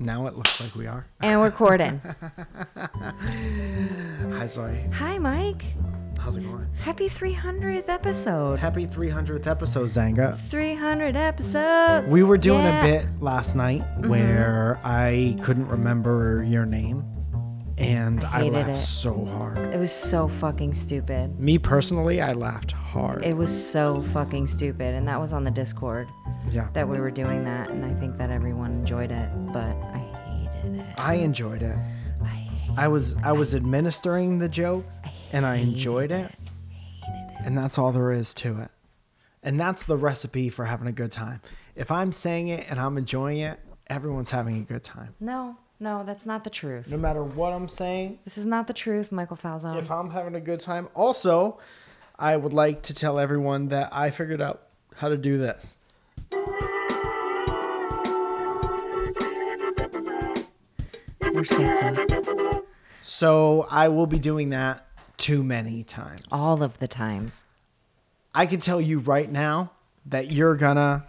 Now it looks like we are. And we're recording. Hi, Zoe. Hi, Mike. How's it going? Happy 300th episode. Happy 300th episode, Zanga. 300 episodes. We were doing Yeah. Mm-hmm. a bit last night where I couldn't remember your name, and I I, laughed it. so hard. It was so fucking stupid. Me personally, I laughed hard. It was so fucking stupid. And that was on the Discord yeah. that we were doing that. And I think that everyone enjoyed it. But I hated it. I enjoyed it. I hated I was I was administering the joke, and I enjoyed it, and that's all there is to it. And that's the recipe for having a good time. If I'm saying it and I'm enjoying it, everyone's having a good time. No, no, that's not the truth. No matter what I'm saying, This is not the truth, Michael Falzone. if I'm having a good time. Also, I would like to tell everyone that I figured out how to do this. We're so. So I will be doing that too many times. All of the times. I can tell you right now that you're gonna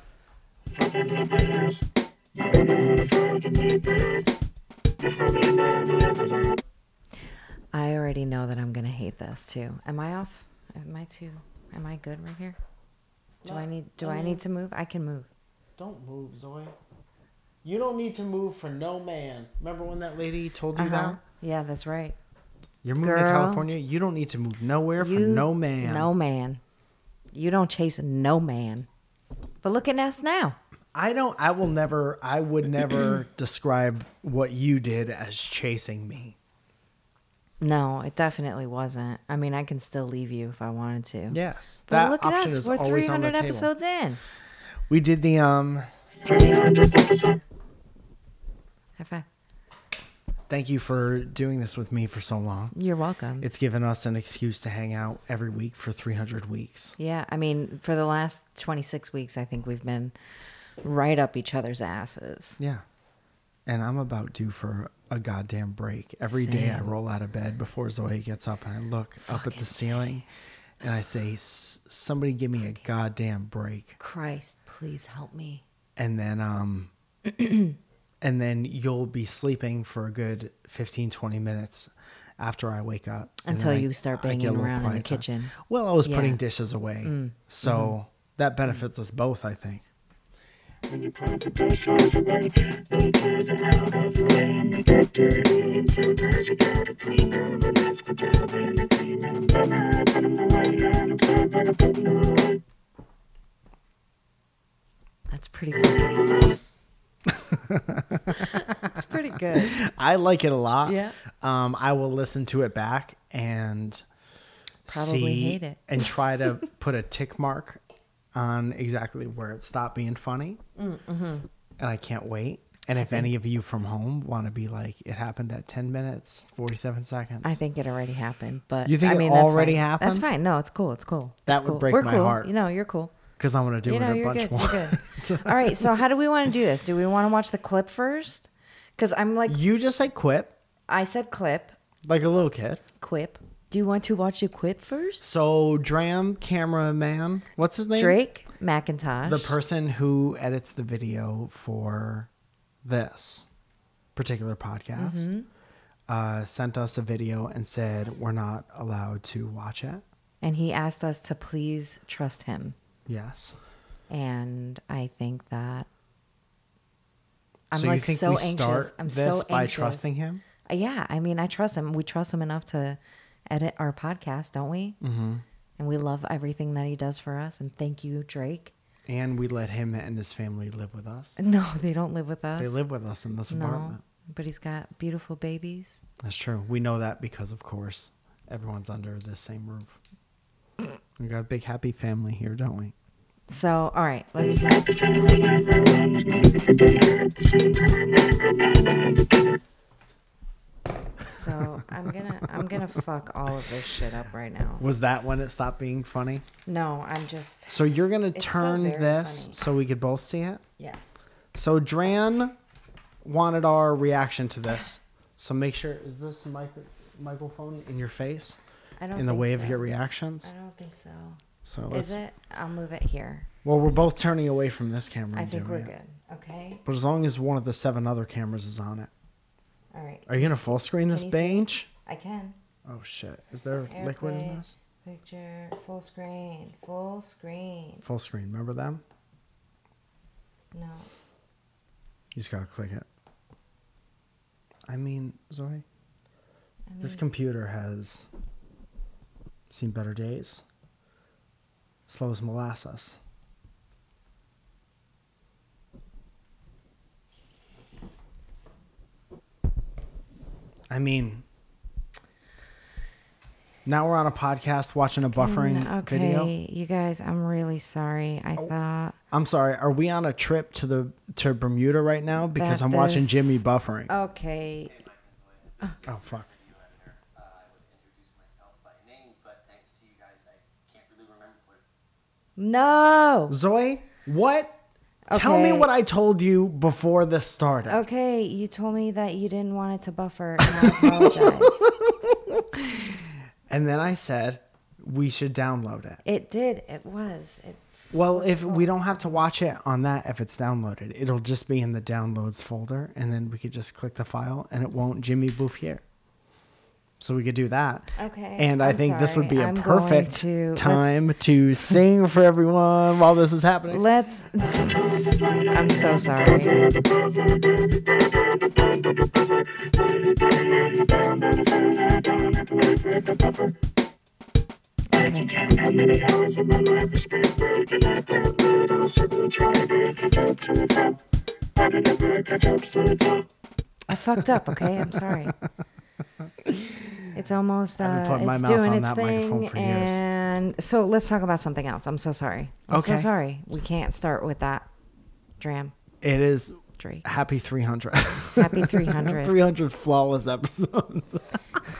I already know that I'm gonna hate this too. Am I off? Am I too? Am I good right here? Do I need? Do I need to move? I can move. Don't move, Zoe. You don't need to move for no man. Remember when that lady told you Uh-huh. that? Yeah, that's right. You're moving to California. You don't need to move nowhere for You- no man. No man. You don't chase no man. But look at us now. I don't. I will never. I would never describe what you did as chasing me. No, it definitely wasn't. I mean, I can still leave you if I wanted to. Yes, But that look at option us. is We're always on the 300 table. episodes in. We did the um. High five. Thank you for doing this with me for so long. You're welcome. It's given us an excuse to hang out every week for 300 weeks. yeah, I mean, for the last 26 weeks, I think we've been right up each other's asses. Yeah. And I'm about due for a goddamn break. Every day I roll out of bed before Zoe gets up and I look up at the ceiling and I say, "S- somebody give me a goddamn break. Christ, please help me. And then, um, and then you'll be sleeping for a good 15, 20 minutes after I wake up. Until then I- you start I get banging around in the quiet time. kitchen. Well, I was Yeah. Mm. putting dishes away. So that benefits us both, I think. when you put That's pretty good. That's pretty good. I like it a lot. Yeah. Um, I will listen to it back and Probably see hate it. and try to put a tick mark on exactly where it stopped being funny. Mm-hmm. And I can't wait. And if any of you from home want to be like, it happened at 10 minutes, 47 seconds. I think it already happened, but You think I it mean, that's already fine. happened? That's fine. No, it's cool. It's cool. That It's would cool. break We're my cool. heart. You know, you're cool. Because I'm going to do you know, it a bunch good. more. All right. So how do we want to do this? Do we want to watch the clip first? Because I'm like, you just said quip, I said clip, like a little kid. quip. Do you want to watch the clip first? So, Dram cameraman, what's his name? Drake McIntosh. the person who edits the video for this particular podcast Mm-hmm. uh, sent us a video and said we're not allowed to watch it. and he asked us to please trust him. Yes. And I think that I'm so like so we anxious. start I'm this so by anxious. trusting him? Uh, Yeah, I mean, I trust him. We trust him enough to edit our podcast, don't we? Mm-hmm. And we love everything that he does for us. And thank you, Drake. And we let him and his family live with us. No, they don't live with us. They live with us in this no, apartment. but he's got beautiful babies. That's true. We know that because, of course, everyone's under the same roof. We got a big happy family here, don't we? So, all right, let's. So I'm gonna I'm gonna fuck all of this shit up right now. Was that when it stopped being funny? No, I'm just So you're gonna turn this funny. so we could both see it. yes. So Dran wanted our reaction to this. So make sure is this micro, microphone in your face I don't in the way so. of your reactions? I don't think so. So let's. Is it? I'll move it here. Well, we're both turning away from this camera. I think we're it. good. Okay. But as long as one of the seven other cameras is on it. All right. Are you gonna full screen this Can see? bench? I can. Oh shit! Is there liquid in this? Picture. Full screen. Full screen. Full screen. Remember them? No. You just gotta click it. I mean, Zoe, I mean, this computer has seen better days. Slow as molasses. I mean, now we're on a podcast watching a buffering Mm, okay, video. you guys, I'm really sorry. I thought. I'm sorry. Are we on a trip to the to Bermuda right now? Because I'm watching is- Jimmy buffering. Okay. oh fuck. Uh, I would introduce myself by name, but thanks to you guys, I can't really remember what. No. Zoe, what? Tell me what I told you before this started. Okay, you told me that you didn't want it to buffer, and I apologize. And then I said we should download it. it did. It was. It, Well, was if full. we don't have to watch it on that if it's downloaded, it'll just be in the downloads folder and then we could just click the file and it won't Jimmy Bouffier. So we could do that. Okay, And I I'm think this would be a I'm perfect to- time to sing for everyone while this is happening. let's. I'm so sorry. I fucked up. Okay, I'm sorry. It's almost I've been uh, putting my it's mouth doing on its that microphone thing, for years. and so let's talk about something else. I'm so sorry. I'm so sorry. We can't start with that dram. It is Drake. happy 300. Happy 300. 300 flawless episodes.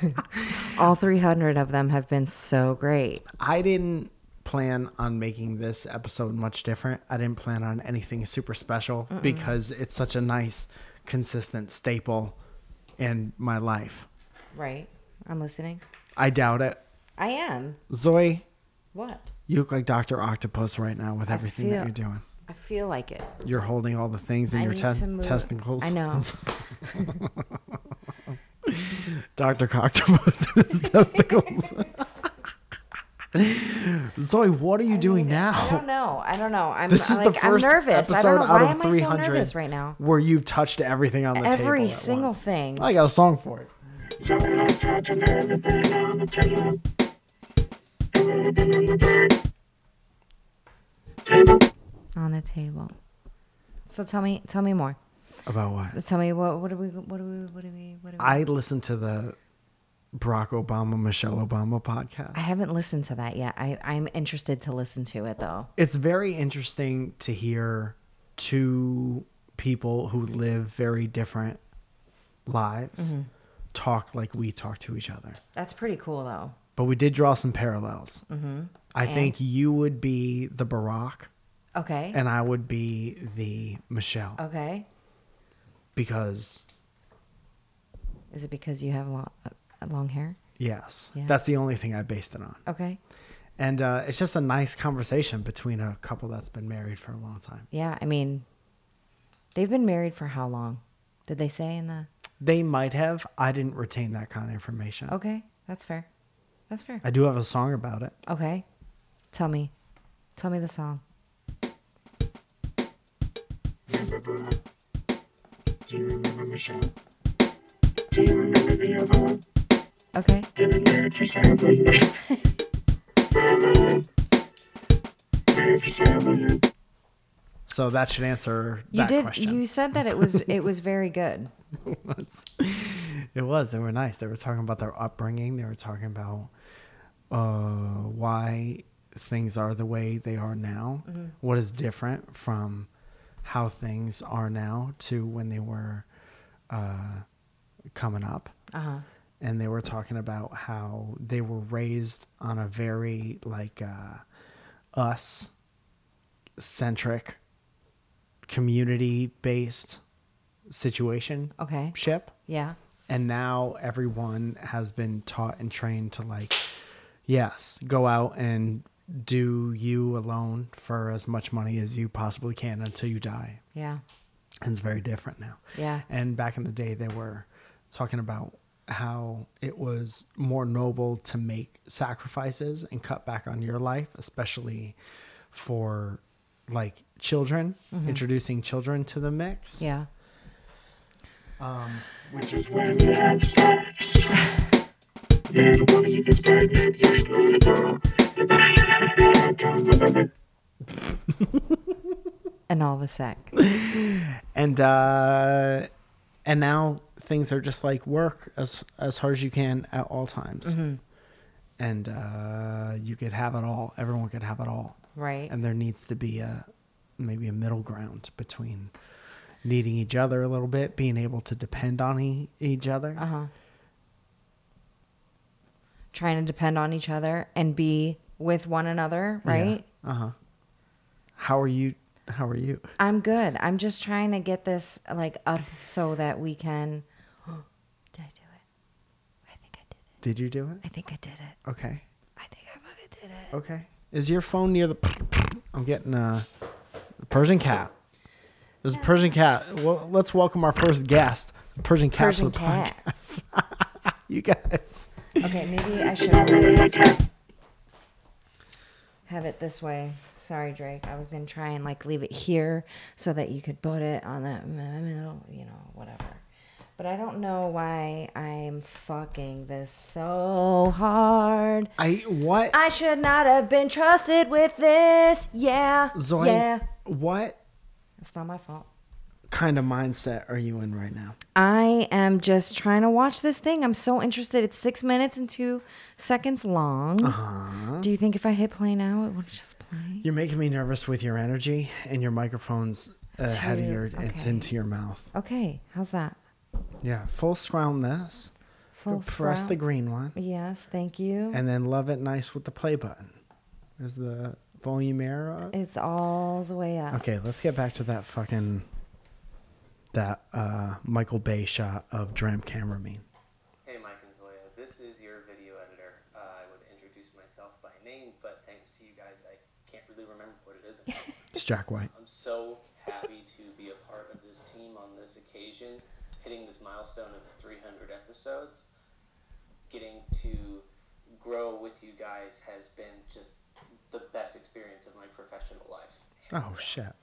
All 300 of them have been so great. I didn't plan on making this episode much different. I didn't plan on anything super special because it's such a nice, consistent staple in my life. Right. I'm listening. I doubt it. I am. Zoe, What? you look like Dr. Octopus right now with everything that feel- you're doing. I feel like it. You're holding all the things in I your need tes- to move. testicles. I know. Dr. Octopus in his testicles. Zoe, what are you doing now? I now? don't know. I don't know. I'm This is like the first I'm nervous. I episode don't know out why of am I so 300 nervous right now. where you've touched everything on the table. Every at single once. thing. I got a song for it. On the table. So tell me, tell me more. About what? Tell me what what do we what do we what do we what do we? I listened to the Barack Obama, Michelle Obama podcast. I haven't listened to that yet. I I'm interested to listen to it though. it's very interesting to hear two people who live very different lives Mm-hmm. Talk like we talk to each other. That's pretty cool though. But we did draw some parallels. Mm-hmm. I And? think you would be the Barack Okay. and I would be the Michelle okay. because Is it because you have long, uh, long hair? yes, Yeah. that's the only thing I based it on. Okay. And uh, it's just a nice conversation between a couple that's been married for a long time. Yeah. I mean, they've been married for how long? Did they say in the? They might have. I didn't retain that kind of information. Okay, that's fair. That's fair. I do have a song about it. Okay. Tell me. Tell me the song. Do you remember Michelle? Do you remember the other one? Okay. Getting married for family. married for. So that should answer You that did. question. You said that it was it was very good. It's- it was. They were nice. They were talking about their upbringing. They were talking about uh, why things are the way they are now. Mm-hmm. What is different from how things are now to when they were uh, coming up. Uh huh. and they were talking about how they were raised on a very like uh, us centric community based situation Okay. ship Yeah. and now everyone has been taught and trained to like yes go out and do you alone for as much money as you possibly can until you die Yeah. And it's very different now. Yeah. And back in the day, they were talking about how it was more noble to make sacrifices and cut back on your life, especially for like children, introducing children to the mix. Yeah. Which is when you have sex. Then one of you gets pregnant, you screw the girl. And then you have a bad time with. And all the sex. and uh and now things are just like work as as hard as you can at all times and uh you could have it all everyone could have it all Right. and there needs to be a maybe a middle ground between needing each other a little bit being able to depend on e- each other Uh huh. Trying to depend on each other and be with one another, Yeah. right? uh-huh how are you how are you I'm good. I'm just trying to get this like up so that we can. did I do it? I think I did it. did you do it I think I did it. okay I think I fucking did it. Okay. Is your phone near the? I'm getting a Persian cat. There's a Persian cat. Well, let's welcome our first guest, Persian cat to the cats. podcast. you guys. Okay, maybe I should have it this way. Have it this way. Sorry, Drake. I was gonna try and like leave it here so that you could put it on that middle, you know, whatever. But I don't know why I'm fucking this so hard. I what? I should not have been trusted with this. Yeah. Zoe, Yeah. what It's not my fault. kind of mindset are you in right now? I am just trying to watch this thing. I'm so interested. It's six minutes and two seconds long. Uh-huh. Do you think if I hit play now, it would just play? You're making me nervous with your energy and your microphone's ahead of your. It's into your mouth. Okay, how's that? Yeah. Full scroll this. Full Press the green one, Yes, thank you. and then love it nice with the play button. Is the volume arrow up? it's all the way up. Okay, let's get back to that fucking that uh Michael Bay shot of Dram Cameraman. Hey, Mike and Zoya, this is your video editor. Uh, I would introduce myself by name, but thanks to you guys, I can't really remember what it is. It's Jack White. I'm so happy to be a part of this team on this occasion, hitting this milestone of 300 episodes. Getting to grow with you guys has been just the best experience of my professional life. Oh down. shit.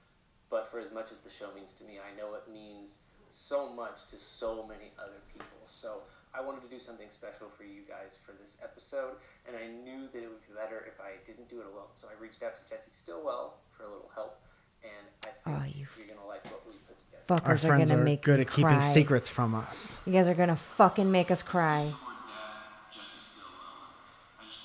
But for as much as the show means to me, I know it means so much to so many other people. So I wanted to do something special for you guys for this episode, and I knew that it would be better if I didn't do it alone. So I reached out to Jesse Stillwell for a little help, and I think Oh, you- you're gonna like what we put together. Our Fuckers are friends gonna are make good me at keeping secrets from us. You guys are gonna fucking make us cry. Jesse Stillwell. I just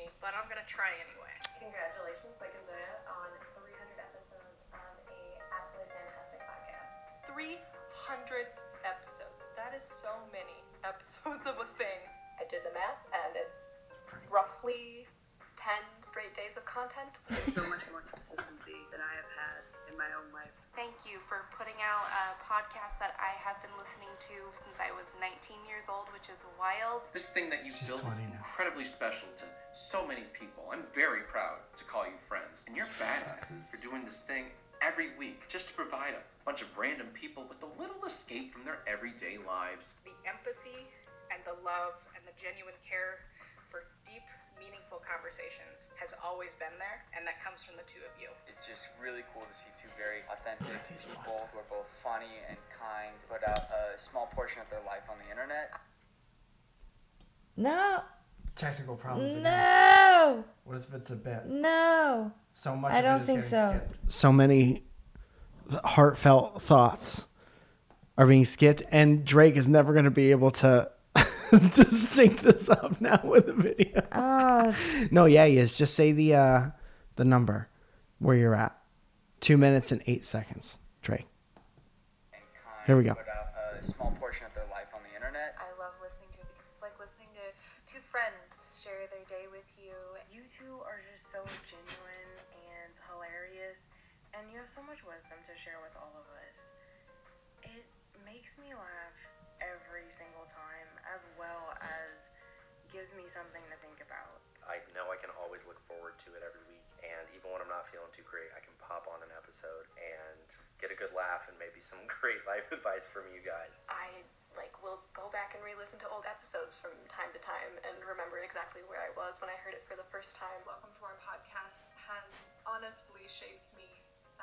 me, but I'm gonna try anyway. Congratulations, Mike and Zoya, on 300 episodes of a absolutely fantastic podcast. 300 episodes. That is so many episodes of a thing. I did the math, and it's roughly 10 straight days of content. It's so much more consistency than I have had in my own life. Thank you for putting out a podcast that I have been listening to since I was 19 years old, which is wild. This thing that you've She's built is 20 now. incredibly special to so many people. I'm very proud to call you friends. And you're badasses for doing this thing every week just to provide a bunch of random people with a little escape from their everyday lives. the empathy and the love and the genuine care for deep, meaningful conversations has always been there, and that comes from the two of you. It's just really cool to see two very authentic people who are both funny and kind put out uh, a small portion of their life on the internet. No, Technical problems again. no, What if it's a bit? no. So much. I don't think so. skipped. So many heartfelt thoughts are being skipped, and Drake is never going to be able to to sync this up now with the video. Oh, No, yeah, he is. Just say the uh the number where you're at. Two minutes and eight seconds, Drake. And kind Here we go. Put out a small portion of their life on the internet. I love listening to it because it's like listening to two friends share their day with you. You two are just so genuine and hilarious, and you have so much wisdom to share with all of us. It makes me laugh gives me something to think about. I know I can always look forward to it every week, and even when I'm not feeling too great, I can pop on an episode and get a good laugh and maybe some great life advice from you guys. I like will go back and re-listen to old episodes from time to time and remember exactly where I was when I heard it for the first time. Welcome to our podcast has honestly shaped me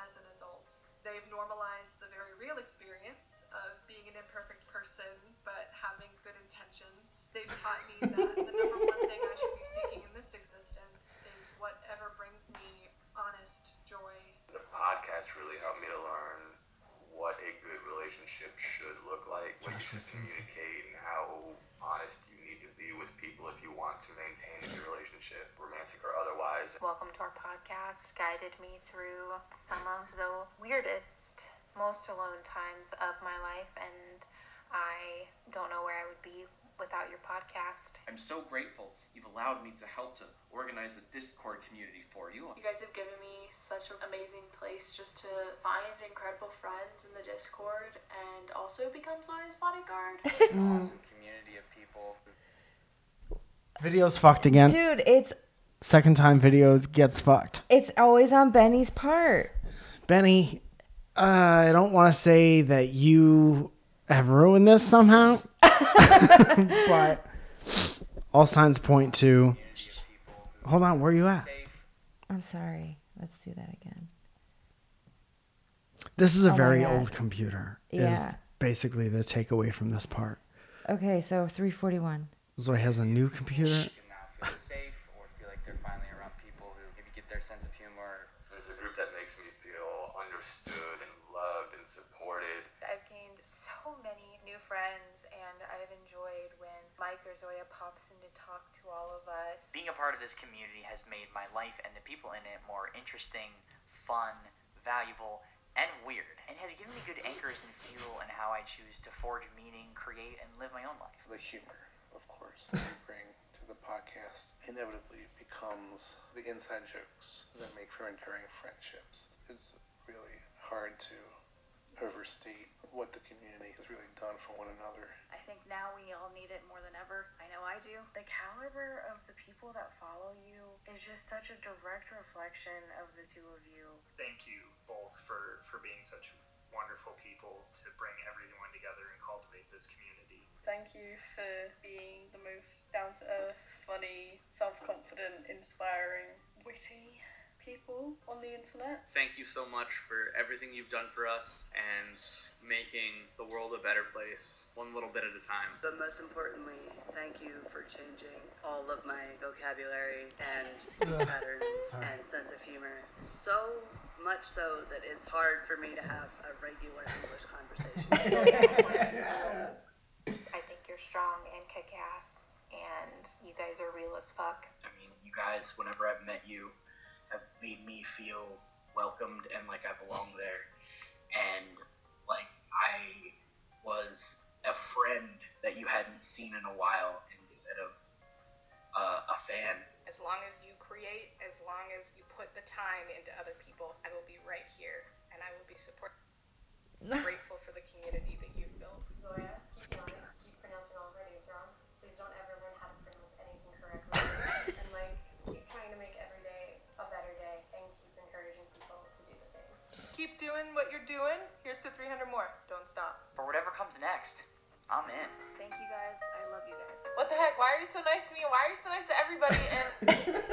as an adult. They've normalized the very real experience of being an imperfect person but having good intentions. They've taught me that the number one thing I should be seeking in this existence is whatever brings me honest joy. The podcast really helped me to learn what a good relationship should look like, what you should communicate, and how honest you need to be with people if you want to maintain a good relationship, romantic or otherwise. Welcome to our podcast. Guided me through some of the weirdest, most alone times of my life, and I don't know where I would be without your podcast. I'm so grateful you've allowed me to help to organize a Discord community for you. You guys have given me such an amazing place just to find incredible friends in the Discord and also become Zoya's bodyguard. Awesome community of people. Video's fucked again. Dude, it's Second time videos gets fucked. it's always on Benny's part. Benny, uh, I don't want to say that you have ruined this somehow, but all signs point to. Hold on, where are you at? I'm sorry. Let's do that again. This is a Oh very old computer. Is Yeah. basically the takeaway from this part. Okay, so 341. Zoe has a new computer. Feel safe or feel like they're finally around people who maybe get their sense of humor. There's a group that makes me feel understood and loved and supported. I've gained so many new friends, and I've enjoyed when Mike or Zoya pops in to talk to all of us. Being a part of this community has made my life and the people in it more interesting, fun, valuable, and weird, and has given me good anchors and fuel in how I choose to forge meaning, create, and live my own life. The humor, of course, that you bring to the podcast inevitably becomes the inside jokes that make for enduring friendships. It's really hard to overstate what the community has really done for one another. I think now we all need it more than ever. I know I do. The caliber of the people that follow you is just such a direct reflection of the two of you. Thank you both for, for being such wonderful people to bring everyone together and cultivate this community. Thank you for being the most down to earth, funny, self confident, inspiring, witty people on the internet. Thank you so much for everything you've done for us and making the world a better place, one little bit at a time. But most importantly, thank you for changing all of my vocabulary and speech patterns and sense of humor. So much so that it's hard for me to have a regular English conversation. I think you're strong and kick ass, and you guys are real as fuck. I mean, you guys, whenever I've met you, have made me feel welcomed and like I belong there. And like I was a friend that you hadn't seen in a while instead of uh, a fan. As long as you create, as long as you put the time into other people, I will be right here and I will be support grateful for the community that you've built. Zoya, keep, going. Keep doing what you're doing. Here's to 300 more. Don't stop. For whatever comes next, I'm in. Thank you guys. I love you guys. What the heck? Why are you so nice to me? Why are you so nice to everybody? And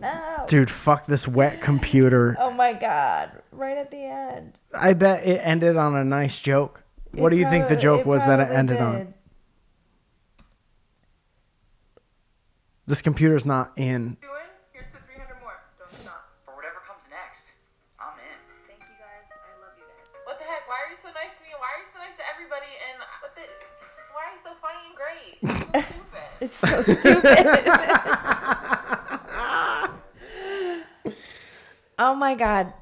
No. Dude, fuck this wet computer. Oh my god. Right at the end. I bet it ended on a nice joke. What It do you think the joke was that it probably ended on? did. This computer's not in. It's so stupid. oh my god.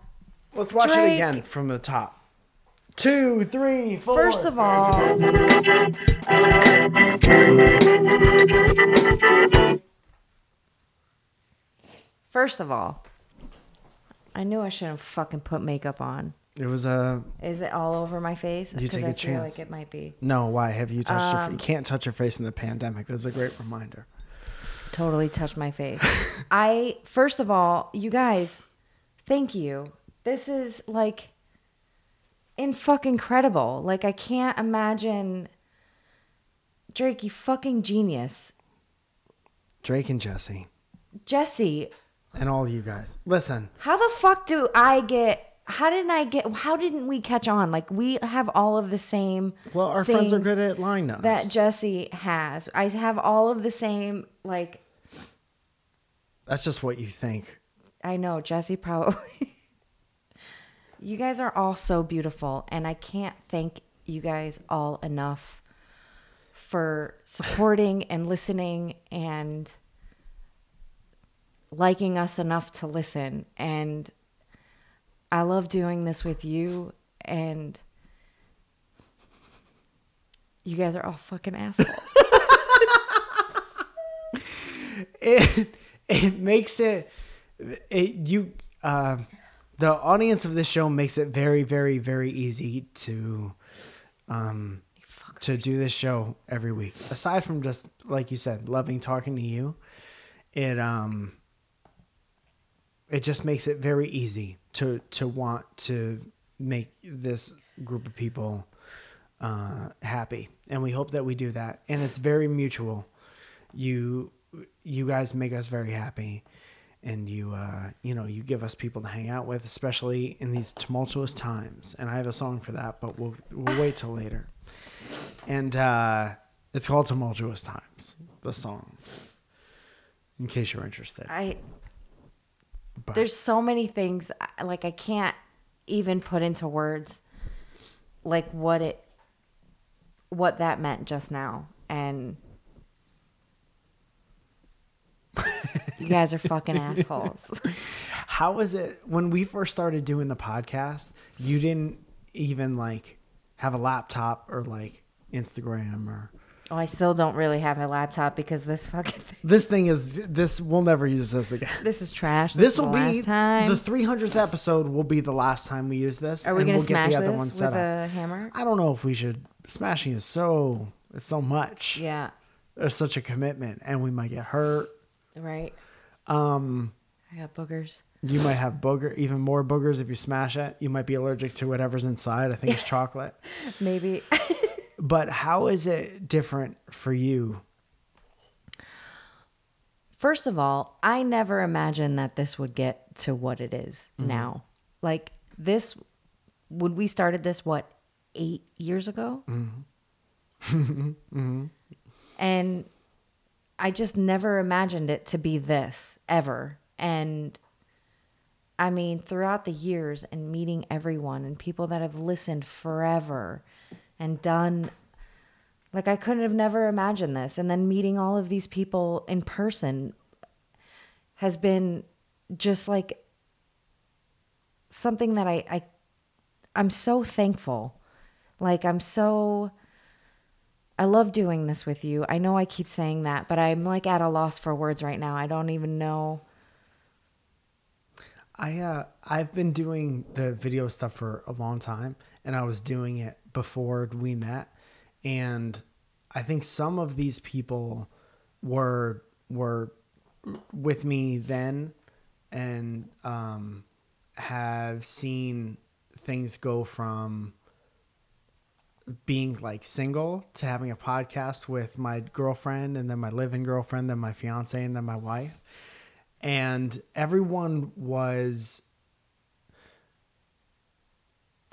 Let's watch Drake. it again from the top. Two, three, four. First of all. First of all, I knew I shouldn't fucking put makeup on. It was a. Is it all over my face? You take I a feel chance. like it might be. No, why have you touched your? Um, You can't touch your face in the pandemic. That's a great reminder. Totally touched my face. I first of all, you guys, thank you. This is like in fucking incredible. Like I can't imagine Drake, you fucking genius. Drake and Jesse Jesse, and all you guys. Listen, how the fuck do I get how didn't I get how didn't we catch on? Like we have all of the same well, our friends are good at line notes. that Jesse has. I have all of the same like That's just what you think. I know Jesse probably. you guys are all so beautiful, and I can't thank you guys all enough for supporting and listening and liking us enough to listen. And I love doing this with you, and you guys are all fucking assholes. it it makes it it you uh, the audience of this show makes it very very very easy to um to do this show every week aside from just like you said loving talking to you it um it just makes it very easy to to want to make this group of people uh, happy. And we hope that we do that. And it's very mutual. You you guys make us very happy. And you uh you know you give us people to hang out with especially in these tumultuous times. And i have a song for that but we'll we'll wait till later. And uh it's called tumultuous times the song in case you're interested. I But- there's so many things I- like I can't even put into words like what it what that meant just now and you guys are fucking assholes. how was it when we first started doing the podcast you didn't even like have a laptop or like instagram or Oh, I still don't really have a laptop because this fucking thing, this thing is this we'll never use this again this is trash. This is will the be time. the 300th episode. Will be the last time we use this. Are we gonna we'll smash get the other this one with set up. a hammer? I don't know if we should. Smashing is so it's so much. Yeah. There's such a commitment, and we might get hurt. Right. Um, I got boogers. you might have booger, even more boogers if you smash it. You might be allergic to whatever's inside. I think it's chocolate. Maybe. But how is it different for you? First of all, I never imagined that this would get to what it is Mhm. now. Like this, when we started this, what eight years ago, Mm-hmm. hmm and I just never imagined it to be this ever. And I mean, throughout the years and meeting everyone and people that have listened forever and done like I couldn't have never imagined this. And then meeting all of these people in person has been just like something that I, I I'm so thankful. Like I'm so I love doing this with you. I know I keep saying that, but I'm like at a loss for words right now. I don't even know. I uh I've been doing the video stuff for a long time and I was doing it before we met. And I think some of these people were were with me then and um have seen things go from being like single to having a podcast with my girlfriend and then my living girlfriend then my fiance and then my wife. And everyone was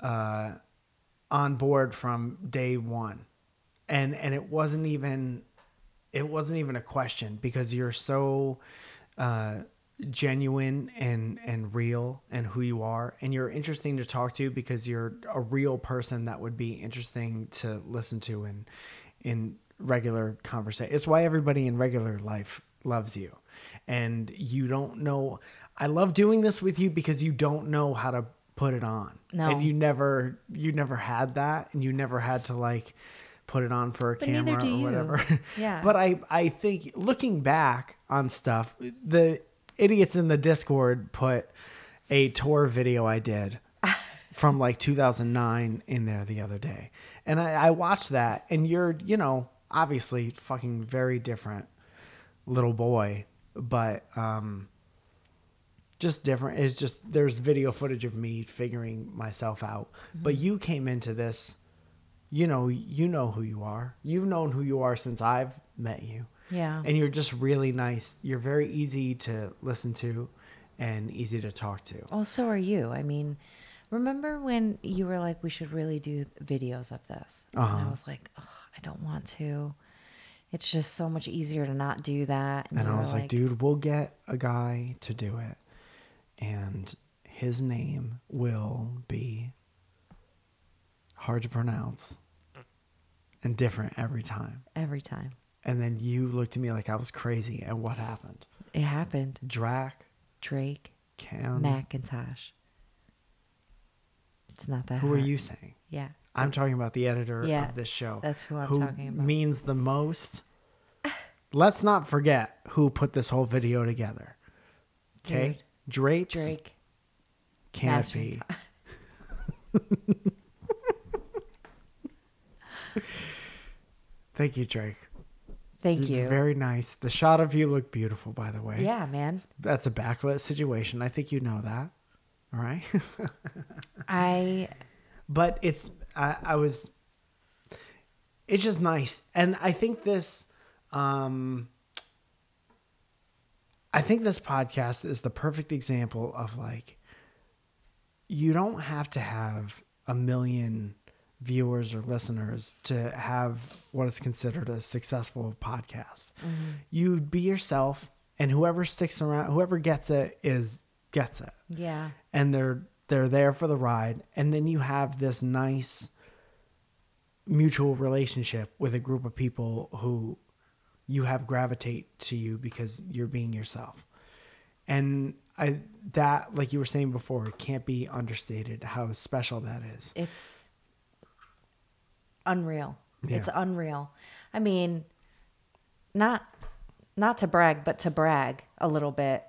uh, on board from day one, and and it wasn't even it wasn't even a question because you're so uh, genuine and and real and who you are, and you're interesting to talk to because you're a real person that would be interesting to listen to in in regular conversation. It's why everybody in regular life loves you. And you don't know I love doing this with you because you don't know how to put it on. No. And you never you never had that and you never had to like put it on for a But camera or you. whatever. Yeah. but I I think looking back on stuff, the idiots in the Discord put a tour video I did from like 2009 in there the other day. And I, I watched that, and you're, you know, obviously fucking very different little boy, but um, just different. It's just there's video footage of me figuring myself out. But you came into this, you know, you know who you are. You've known who you are since I've met you. Yeah. And you're just really nice. You're very easy to listen to and easy to talk to. Well, so are you. I mean, remember when you were like, we should really do videos of this? And Uh-huh. I was like, oh, I don't want to. It's just so much easier to not do that. And you I was like, dude, we'll get a guy to do it. And his name will be hard to pronounce and different every time. Every time. And then you looked at me like I was crazy. And what happened? It happened. Drac, Drake, Cam. Macintosh. It's not that Who are you saying? Yeah. I'm talking about the editor Yeah, of this show. that's who I'm who talking about. Means the most. Let's not forget who put this whole video together. Okay, Dude. Drapes. Drake. Canopy. Thank you, Drake. Thank You're. Very nice. The shot of you looked beautiful, by the way. Yeah, man. That's a backlit situation. I think you know that. All right. I but it's I, I was it's just nice and i think this um i think this podcast is the perfect example of like you don't have to have a million viewers or listeners to have what is considered a successful podcast Mhm. you be yourself and whoever sticks around whoever gets it is gets it Yeah. and they're they're there for the ride and then you have this nice mutual relationship with a group of people who you have gravitate to you because you're being yourself and i that like you were saying before it can't be understated how special that is It's unreal. It's unreal. I mean, not not to brag, but to brag a little bit.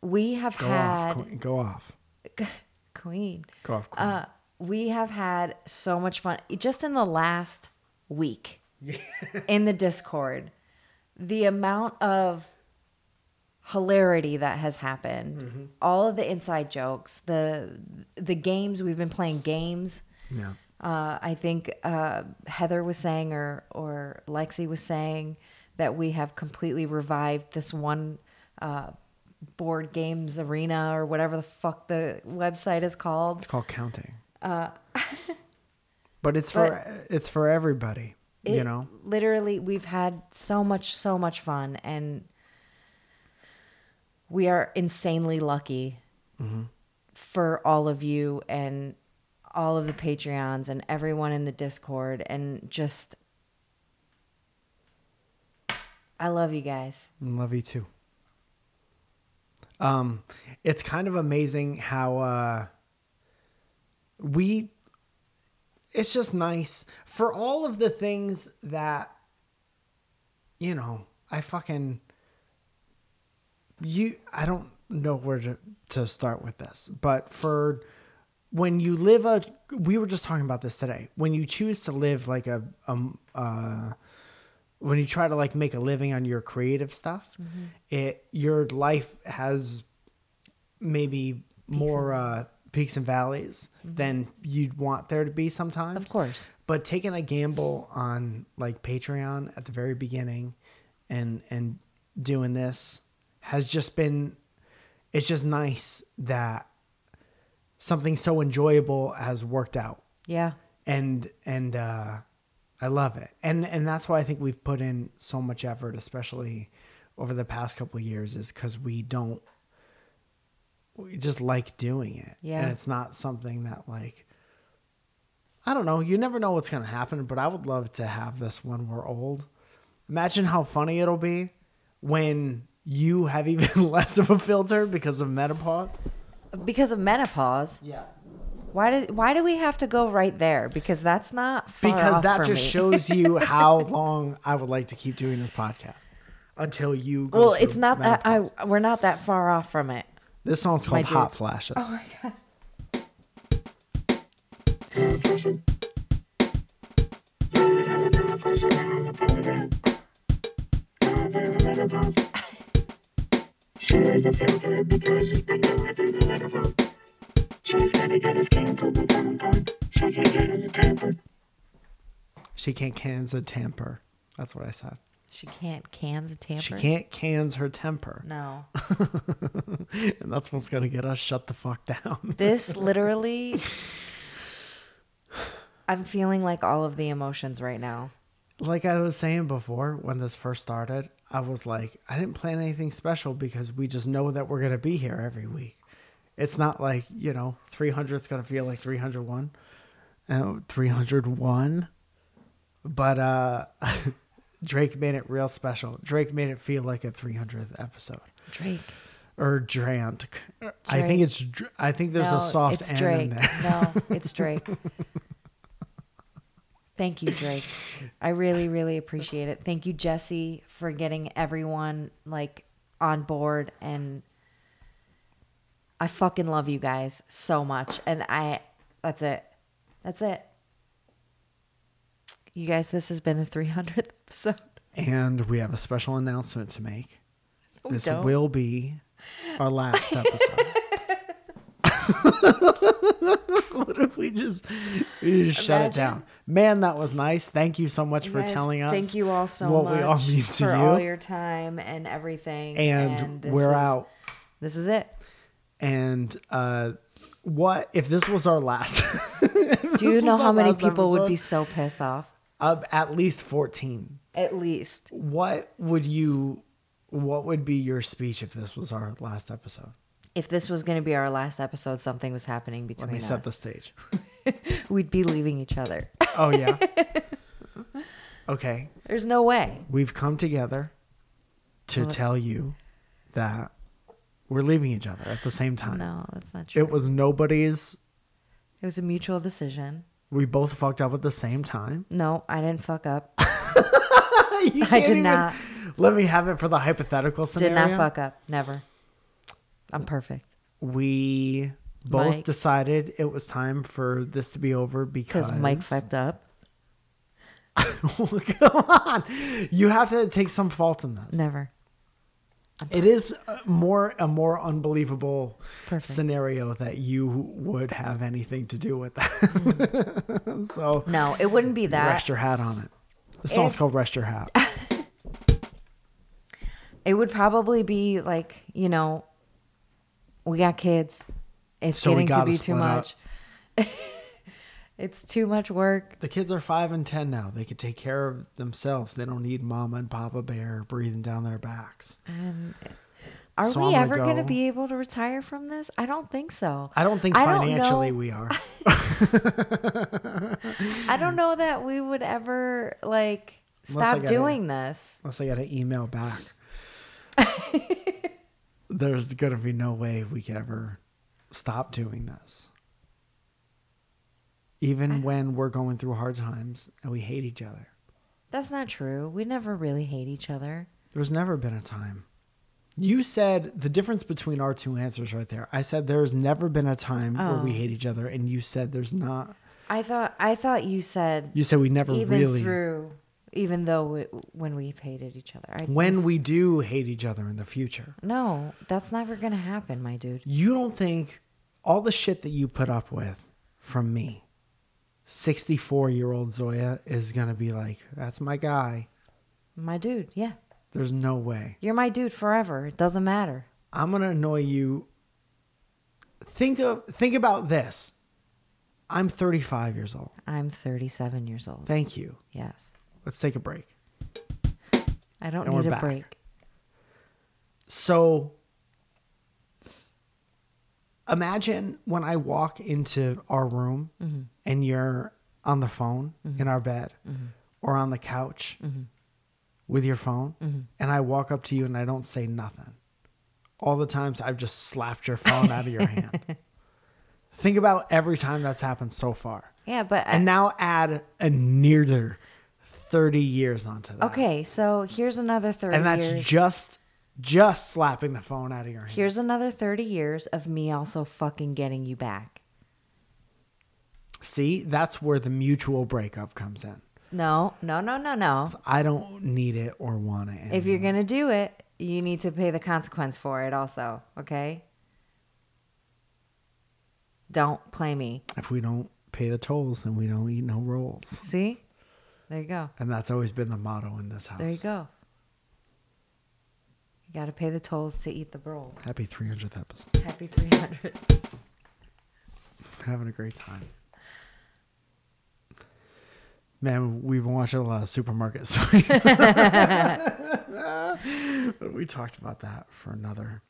We have go had off queen, go off Queen. Go off, Queen. Uh, we have had so much fun just in the last week in the Discord. The amount of hilarity that has happened, Mhm. all of the inside jokes, the the games we've been playing games. Yeah. Uh, I think uh, Heather was saying, or or Lexi was saying, that we have completely revived this one uh, board games arena or whatever the fuck the website is called. it's called counting Uh, but it's But for it's for everybody you know literally we've had so much so much fun and we are insanely lucky Mhm. for all of you and all of the patreons and everyone in the discord and just i love you guys Love you too. Um, it's kind of amazing how uh, we. It's just nice for all of the things that, you know, I fucking. You, I don't know where to to start with this, but for when you live a, we were just talking about this today. When you choose to live like a um uh when you try to like make a living on your creative stuff, Mhm. it your life has maybe more uh, peaks and valleys Mhm. than you'd want there to be sometimes. Of course. But taking a gamble on like Patreon at the very beginning and and doing this has just been it's just nice that something so enjoyable has worked out yeah and and uh I love it. And and that's why I think we've put in so much effort especially over the past couple of years is cuz we don't we just like doing it. Yeah. And it's not something that like I don't know, you never know what's going to happen, but I would love to have this when we're old. Imagine how funny it'll be when you have even less of a filter because of menopause. because of menopause yeah why do why do we have to go right there because that's not far Because that just shows you how long I would like to keep doing this podcast. until you. Go Well, it's not that. I. We're not that far off from it. This song's called Hot. Flashes. Oh my god. She is a filter because she's been going through the menopause. She's gonna get us canceled at some point. She can get us a tamper. She can't cans a temper. That's what I said. She can't cans a tamper. She can't cans her temper. No. and that's what's gonna get us shut the fuck down. This literally. I'm feeling like all of the emotions right now. like I was saying before, when this first started, I was like, I didn't plan anything special because we just know that we're gonna be here every week. It's not like you know, 300 is gonna feel like 301, uh, 301. But uh, Drake made it real special. Drake made it feel like a 300th episode. Drake. or Drant. I think it's. Dr- I think there's No, a soft it's Drake. in there. No, it's Drake. Thank you, Drake. I really, really appreciate it. Thank you, Jesse, for getting everyone like on board and I fucking love you guys so much. And I that's it. That's it. You guys, this has been the 300th episode. And we have a special announcement to make. We this don't. will be our last episode. what if we just, we just shut it down? Man, that was nice. Thank you so much You for guys, telling us. Thank you all so much we all mean to for you. all your time and everything. And this we're is- out. This is it. And uh, what if this was our last? Do you know how many people would be so pissed off? Uh, at least fourteen. At least. What would you? What would be your speech if this was our last episode? If this was going to be our last episode, something was happening between us. Let me us. set the stage. We'd be leaving each other. Oh yeah. okay. There's no way. We've come together to tell you that we're leaving each other at the same time. No, that's not true. It was nobody's. It was a mutual decision. We both fucked up at the same time. No, I didn't fuck up. I did not. Let me have it for the hypothetical scenario. Did not fuck up. Never. I'm perfect. We both Mike. decided it was time for this to be over because Because Mike fucked up. Come on, you have to take some fault in this. Never. It is a more a more unbelievable Perfect. scenario that you would have anything to do with that. Mm. so No, it wouldn't be that. Rest your hat on it. The song's called "Rest Your Hat." It would probably be like, you know, we got kids. It's So getting to be too much. it's too much work. The kids are five and ten now. They could take care of themselves. They don't need Mama and Papa Bear breathing down their backs. And are So we I'm ever going to go- be able to retire from this? I don't think so. I don't think I don't financially we are. I don't know that we would ever like Unless stop gotta- doing this. Unless I got an email back. There's gonna be no way we could ever stop doing this. Even when we're going through hard times and we hate each other. That's not true. We never really hate each other. There's never been a time. You said the difference between our two answers right there. I said there's never been a time where we Oh. hate each other, and you said there's not. I thought I thought you said You said we never even really- through even though we, when we've hated each other. I When we do hate each other in the future, No, that's never going to happen, my dude. you don't think all the shit that you put up with from me, 64 year old Zoya, is going to be like, that's my guy. My dude, yeah. There's no way. You're my dude forever. It doesn't matter. I'm going to annoy you. Think of think about this. I'm 35 years old. I'm 37 years old. Thank you. Yes. Let's take a break. I don't And need a back. break. So imagine when I walk into our room Mhm. and you're on the phone Mhm. in our bed Mhm. or on the couch Mhm. with your phone Mhm. and I walk up to you and I don't say nothing. All the times I've just slapped your phone out of your hand. Think about every time that's happened so far. Yeah, but I- and now add a another 30 years onto that. Okay, so here's another 30 And that's years. just just slapping the phone out of your hand. Here's another 30 years of me also fucking getting you back. See, that's where the mutual breakup comes in. No, no, no, no, no. I don't need it or want it. If you're going to do it, you need to pay the consequence for it also, okay? Don't play me. If we don't pay the tolls, then we don't eat no rolls. See? There you go. And that's always been the motto in this house. There you go. You got to pay the tolls to eat the rolls. Happy 300th episode. Happy 300. Having a great time. Man, we've been watching a lot of supermarket stories. but we talked about that for another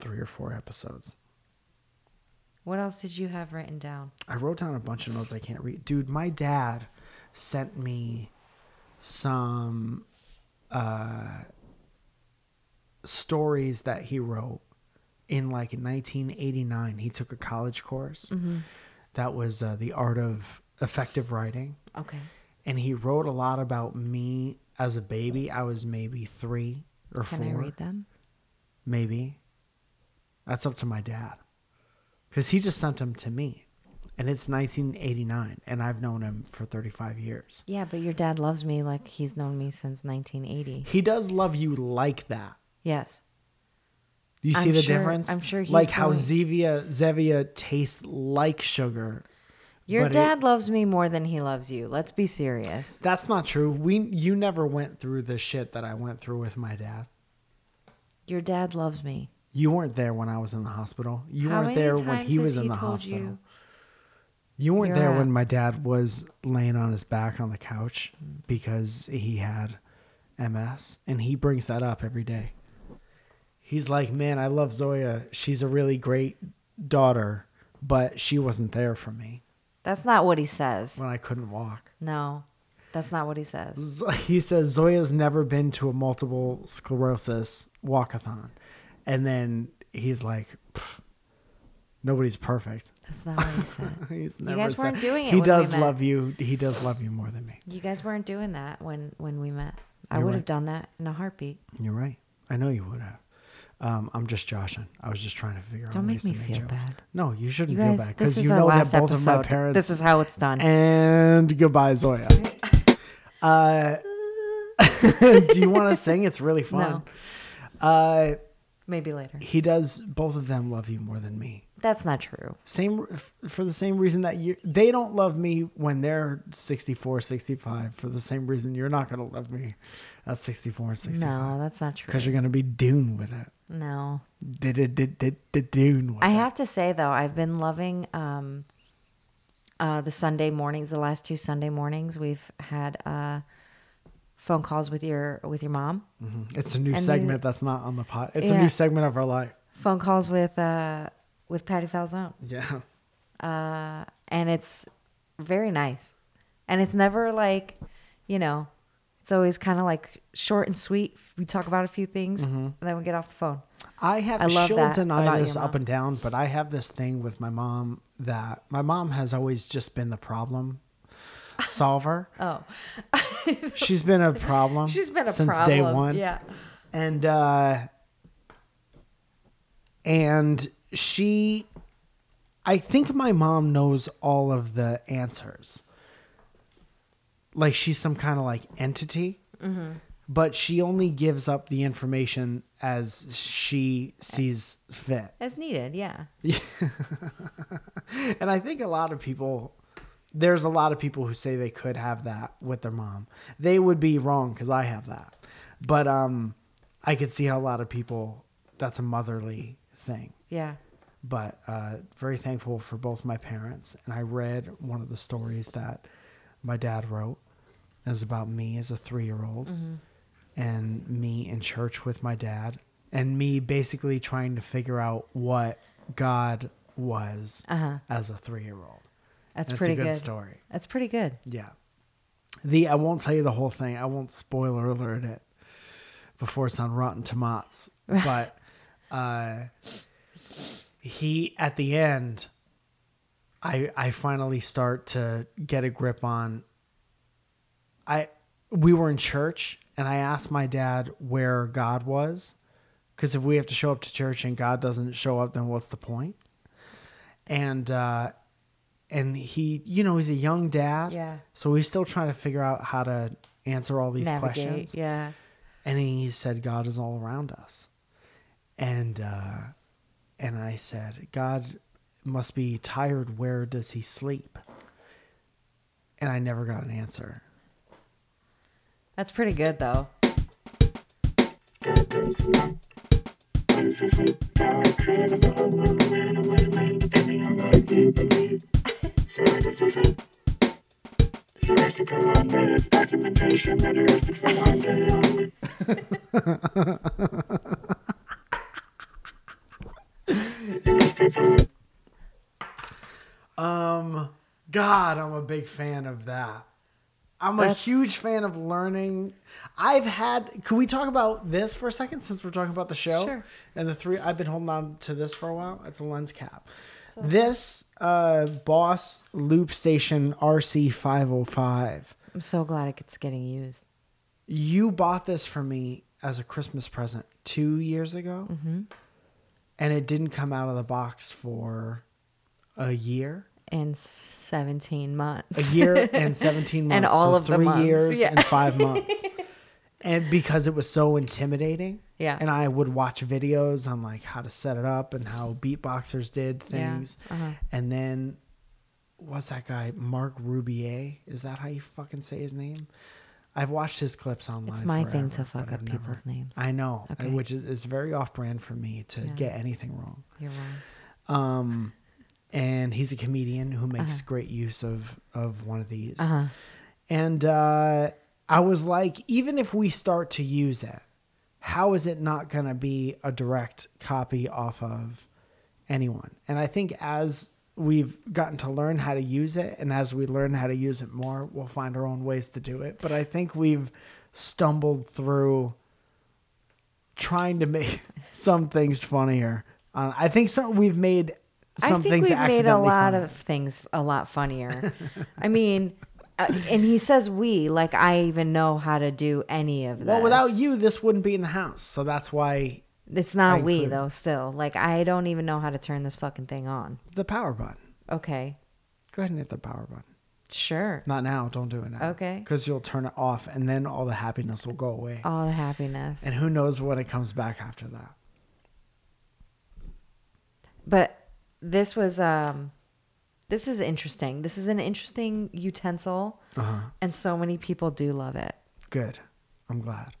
three or four episodes. What else did you have written down? I wrote down a bunch of notes I can't read. Dude, my dad sent me some uh, stories that he wrote in like 1989. He took a college course Mhm. that was uh, the art of effective writing. Okay. And he wrote a lot about me as a baby. I was maybe three or Can four. I read them? Maybe. That's up to my dad. Because he just sent them to me. And it's 1989. And I've known him for 35 years. Yeah, but your dad loves me like he's known me since 1980. He does love you like that. Yes. Do you see I'm the sure- difference? I'm sure he's Like how going- Zevia, Zevia tastes like sugar. Your but it- dad loves me more than he loves you. Let's be serious. that's not true. We You never went through the shit that I went through with my dad. Your dad loves me. You weren't there when I was in the hospital. You How weren't many there when times he has was in he the told hospital. you You weren't you're there when my dad was laying on his back on the couch because he had MS, and he brings that up every day. He's like, "Man, I love Zoya. She's a really great daughter, but she wasn't there for me That's not what he says. when I couldn't walk." No, that's not what he says. He says Zoya's never been to a multiple sclerosis walkathon, and then he's like, "Nobody's perfect." That's not what he said. He's You guys said- weren't doing it He does love you. He does love you more than me. You guys weren't doing that when when we met. I You're would right. have done that in a heartbeat. You're right. I know you would have. Um, I'm just joshing. I was just trying to figure out Don't ways to me make feel jokes. bad. No, you shouldn't You feel bad because you know that both of my episode. parents. This is how it's done. And goodbye, Zoya. uh, do you want to sing? It's really fun. Uh, Maybe later. he does. Both of them love you more than me. That's not true. Same for the same reason that you they don't love me when they're 64, 65 for the same reason you're not going to love me at 64 and 65. No, that's not true. Because you're going to be dune with it. No. Dune I have to say though, I've been loving um, uh, the Sunday mornings. The last two Sunday mornings, we've had uh, phone calls with your with your mom. Mhm. It's a new And segment that's not on the pot. It's a new segment of our life. Phone calls with uh, with Patty Falzone. Yeah. Uh, and it's very nice, and it's never like, you know, it's always kind of like short and sweet. We talk about a few things, Mhm. and then we get off the phone. I have I love she'll deny this up and down, but I have this thing with my mom that my mom has always just been the problem solver. Oh. She's been a problem. She's been a since day one. yeah. And uh and she I think my mom knows all of the answers. Like she's some kind of like entity. Mhm. But she only gives up the information as she sees fit. As needed, yeah. And I think a lot of people, there's a lot of people who say they could have that with their mom. They would be wrong because I have that. But um, I could see how a lot of people, that's a motherly thing. Yeah. But uh, very thankful for both my parents. And I read one of the stories that my dad wrote. It was about me as a three year old Mhm. And me in church with my dad and me basically trying to figure out what God was Uh-huh. as a three year old. That's pretty a good, good. story. That's pretty good. Yeah. The I won't tell you the whole thing. I won't spoiler alert it before it's on Rotten Tomatoes. but uh, he at the end, I I finally start to get a grip on I we were in church and I asked my dad where God was because if we have to show up to church and God doesn't show up, then what's the point? And uh, and he, you know, he's a young dad, Yeah. So he's still trying to figure out how to answer all these Navigate, questions. yeah. And he said, God is all around us. And uh, and I said, God must be tired. Where does he sleep? And I never got an answer. That's pretty good though. Um, God, I'm a big fan of that. I'm a huge fan of learning. I've had. Could we talk about this for a second since we're talking about the show? Sure. And the three. I've been holding on to this for a while. It's a lens cap. this uh, Boss Loop Station RC505. I'm so glad it's getting used. You bought this for me as a Christmas present two years ago, Mm-hmm. and it didn't come out of the box for a year. In 17 months. a year and 17 months and all so of the three months. years Yeah. and five months and because it was so intimidating Yeah. and i would watch videos on like how to set it up and how beatboxers did Yeah. things Uh-huh. and then what's that guy mark rubier is that how you fucking say his name i've watched his clips online It's my thing to fuck up I've people's names. i know Okay. which is, is very off-brand for me to Yeah. get anything wrong You're wrong. um and he's a comedian who makes Uh-huh. great use of of one of these Uh-huh. and uh i was like even if we start to use it how is it not going to be a direct copy off of anyone and i think as we've gotten to learn how to use it and as we learn how to use it more we'll find our own ways to do it but i think we've stumbled through trying to make some things funnier uh, i think some we've made some I think things we've made a lot funny. of things a lot funnier. I mean, uh, and he says we like I even know how to do any of this. well without you this wouldn't be in the house so that's why it's not I we include- though. Still, like I don't even know how to turn this fucking thing on. the power button Okay, go ahead and hit the power button sure. Not now. Don't do it now. Okay. Because you'll turn it off, and then all the happiness will go away. All the happiness. And who knows when it comes back after that? But this was um this is interesting. This is an interesting utensil Uh-huh. and so many people do love it. Good. I'm glad.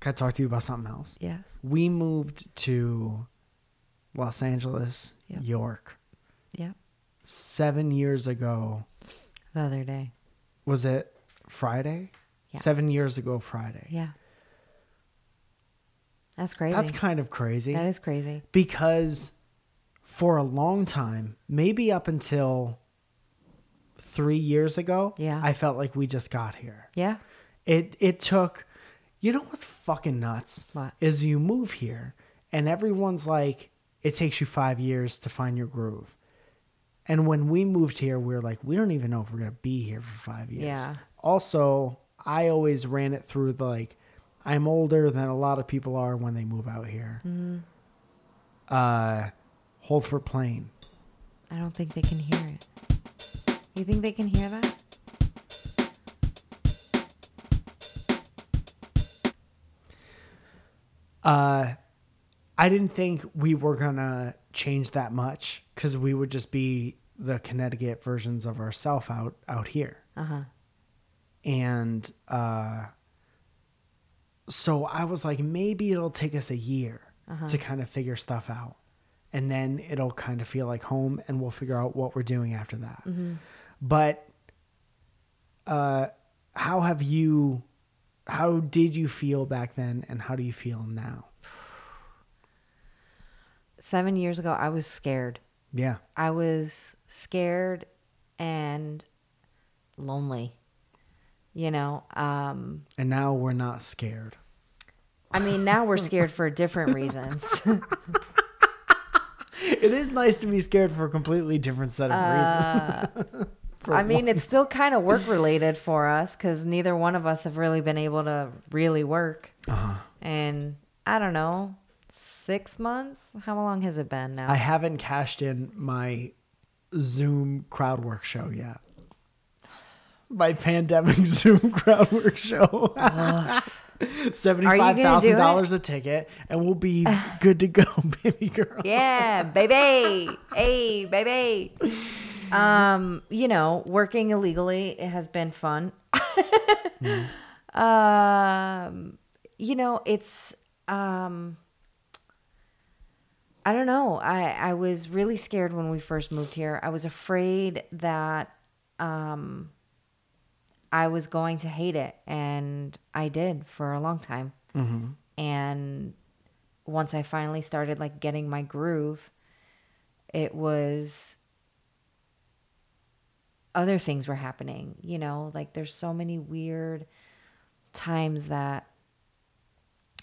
Can I talk to you about something else? Yes. We moved to Los Angeles, Yep. York, Yep. seven years ago. The other day. Was it Friday? Yeah. Seven years ago, Friday. Yeah. That's crazy. That's kind of crazy. That is crazy. because for a long time, maybe up until three years ago, Yeah. I felt like we just got here. Yeah. It it took you know what's fucking nuts? What? Is you move here and everyone's like, it takes you five years to find your groove. And when we moved here, we were like, we don't even know if we're gonna be here for five years. Yeah. Also, I always ran it through the like, I'm older than a lot of people are when they move out here. Mhm. Uh, hold for plane. I don't think they can hear it. You think they can hear that? Uh, I didn't think we were gonna change that much because we would just be the Connecticut versions of ourself out out here. Uh huh. and uh so i was like maybe it'll take us a year Uh-huh. to kind of figure stuff out and then it'll kind of feel like home and we'll figure out what we're doing after that Mhm. but uh how have you how did you feel back then and how do you feel now Seven years ago, I was scared. yeah I was scared and lonely. You know, um, and now we're not scared I mean, now we're scared for different reasons. it is nice to be scared for a completely different set of Uh, reasons I mean, it's still kind of work related for us because neither one of us have really been able to really work. Uh-huh. And I don't know, six months? How long has it been now? I haven't cashed in my Zoom crowd work show yet. My pandemic Zoom crowd work show. Seventy-five thousand dollars a ticket, and we'll be good to go, baby girl. yeah, baby. hey, baby. Um, you know, working illegally it has been fun. Um, you know, it's um I don't know. I I was really scared when we first moved here. I was afraid that um I was going to hate it and I did for a long time. Mhm. And once I finally started like getting my groove, it was other things were happening, you know, like there's so many weird times that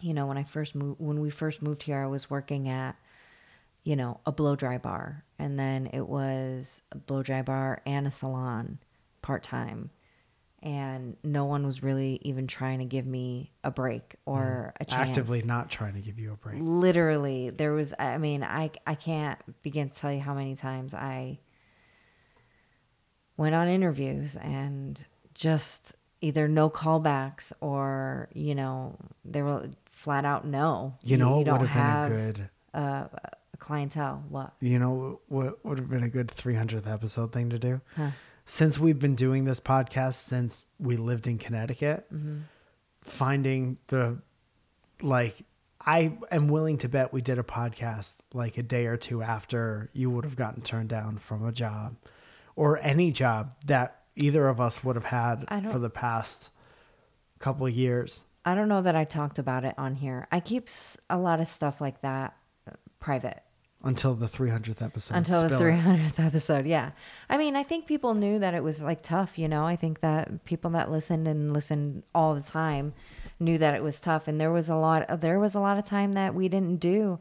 you know, when I first moved when we first moved here, I was working at you know, a blow dry bar and then it was a blow dry bar and a salon part-time. And no one was really even trying to give me a break or a chance Actively not trying to give you a break. literally there was i mean i i can't begin to tell you how many times i went on interviews and just either no callbacks or you know they were flat out no You know what don't would have have been a good- uh, clientele what You know what would have been a good 300th episode thing to do? Huh. Since we've been doing this podcast since we lived in Connecticut, Mhm. finding the like I am willing to bet we did a podcast like a day or two after you would have gotten turned down from a job or any job that either of us would have had for the past couple of years. i don't know that i talked about it on here i keep a lot of stuff like that uh, private Until the 300th episode. until the Spill it. 300th episode yeah i mean i think people knew that it was like tough you know i think that people that listened and listened all the time knew that it was tough and there was a lot there was a lot of time that we didn't do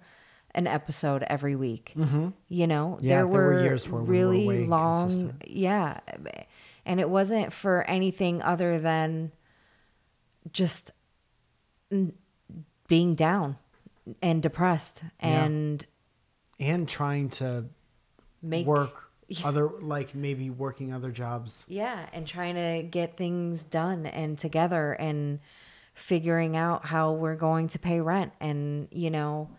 an episode every week Mhm. you know Yeah, there, there were were years where we were really way long inconsistent. yeah and it wasn't for anything other than just being down and depressed Yeah. And trying to Make- work other like maybe working other jobs. Yeah, and trying to get things done and together and figuring out how we're going to pay rent and, you know,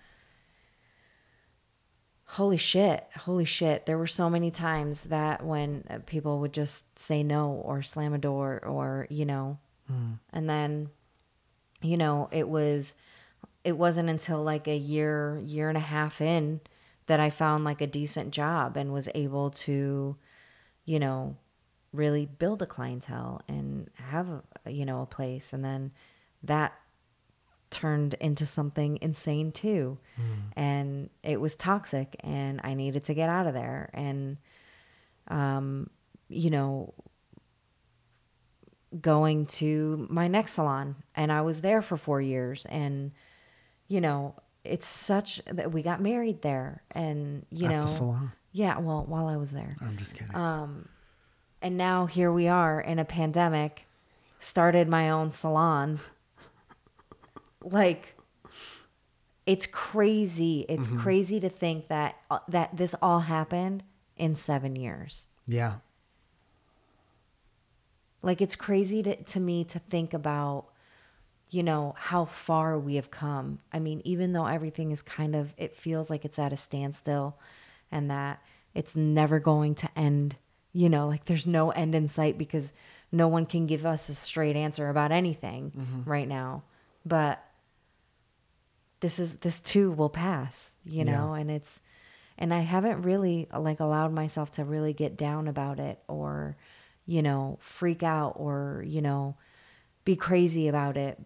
holy shit, holy shit. There were so many times that when people would just say no or slam a door or, you know, Mm. and then you know, it was it wasn't until like a year, year and a half in that I found like a decent job and was able to, you know, really build a clientele and have a, you know, a place. And then that turned into something insane too. And it was toxic and I needed to get out of there. And um you know, going to my next salon. And I was there for 4 years and you know it's such that we got married there and you At the know salon? yeah well while I was there I'm just kidding. um and now here we are in a pandemic started my own salon like it's crazy it's Mhm. crazy to think that uh, that this all happened in 7 years Yeah. like it's crazy to, to me to think about, you know, how far we have come. I mean, even though everything is kind of, it feels like it's at a standstill and that it's never going to end, you know, like there's no end in sight because no one can give us a straight answer about anything Mhm. right now. But this is, this too will pass, you Yeah. know, and it's, and I haven't really like allowed myself to really get down about it or, you know, freak out or, you know, be crazy about it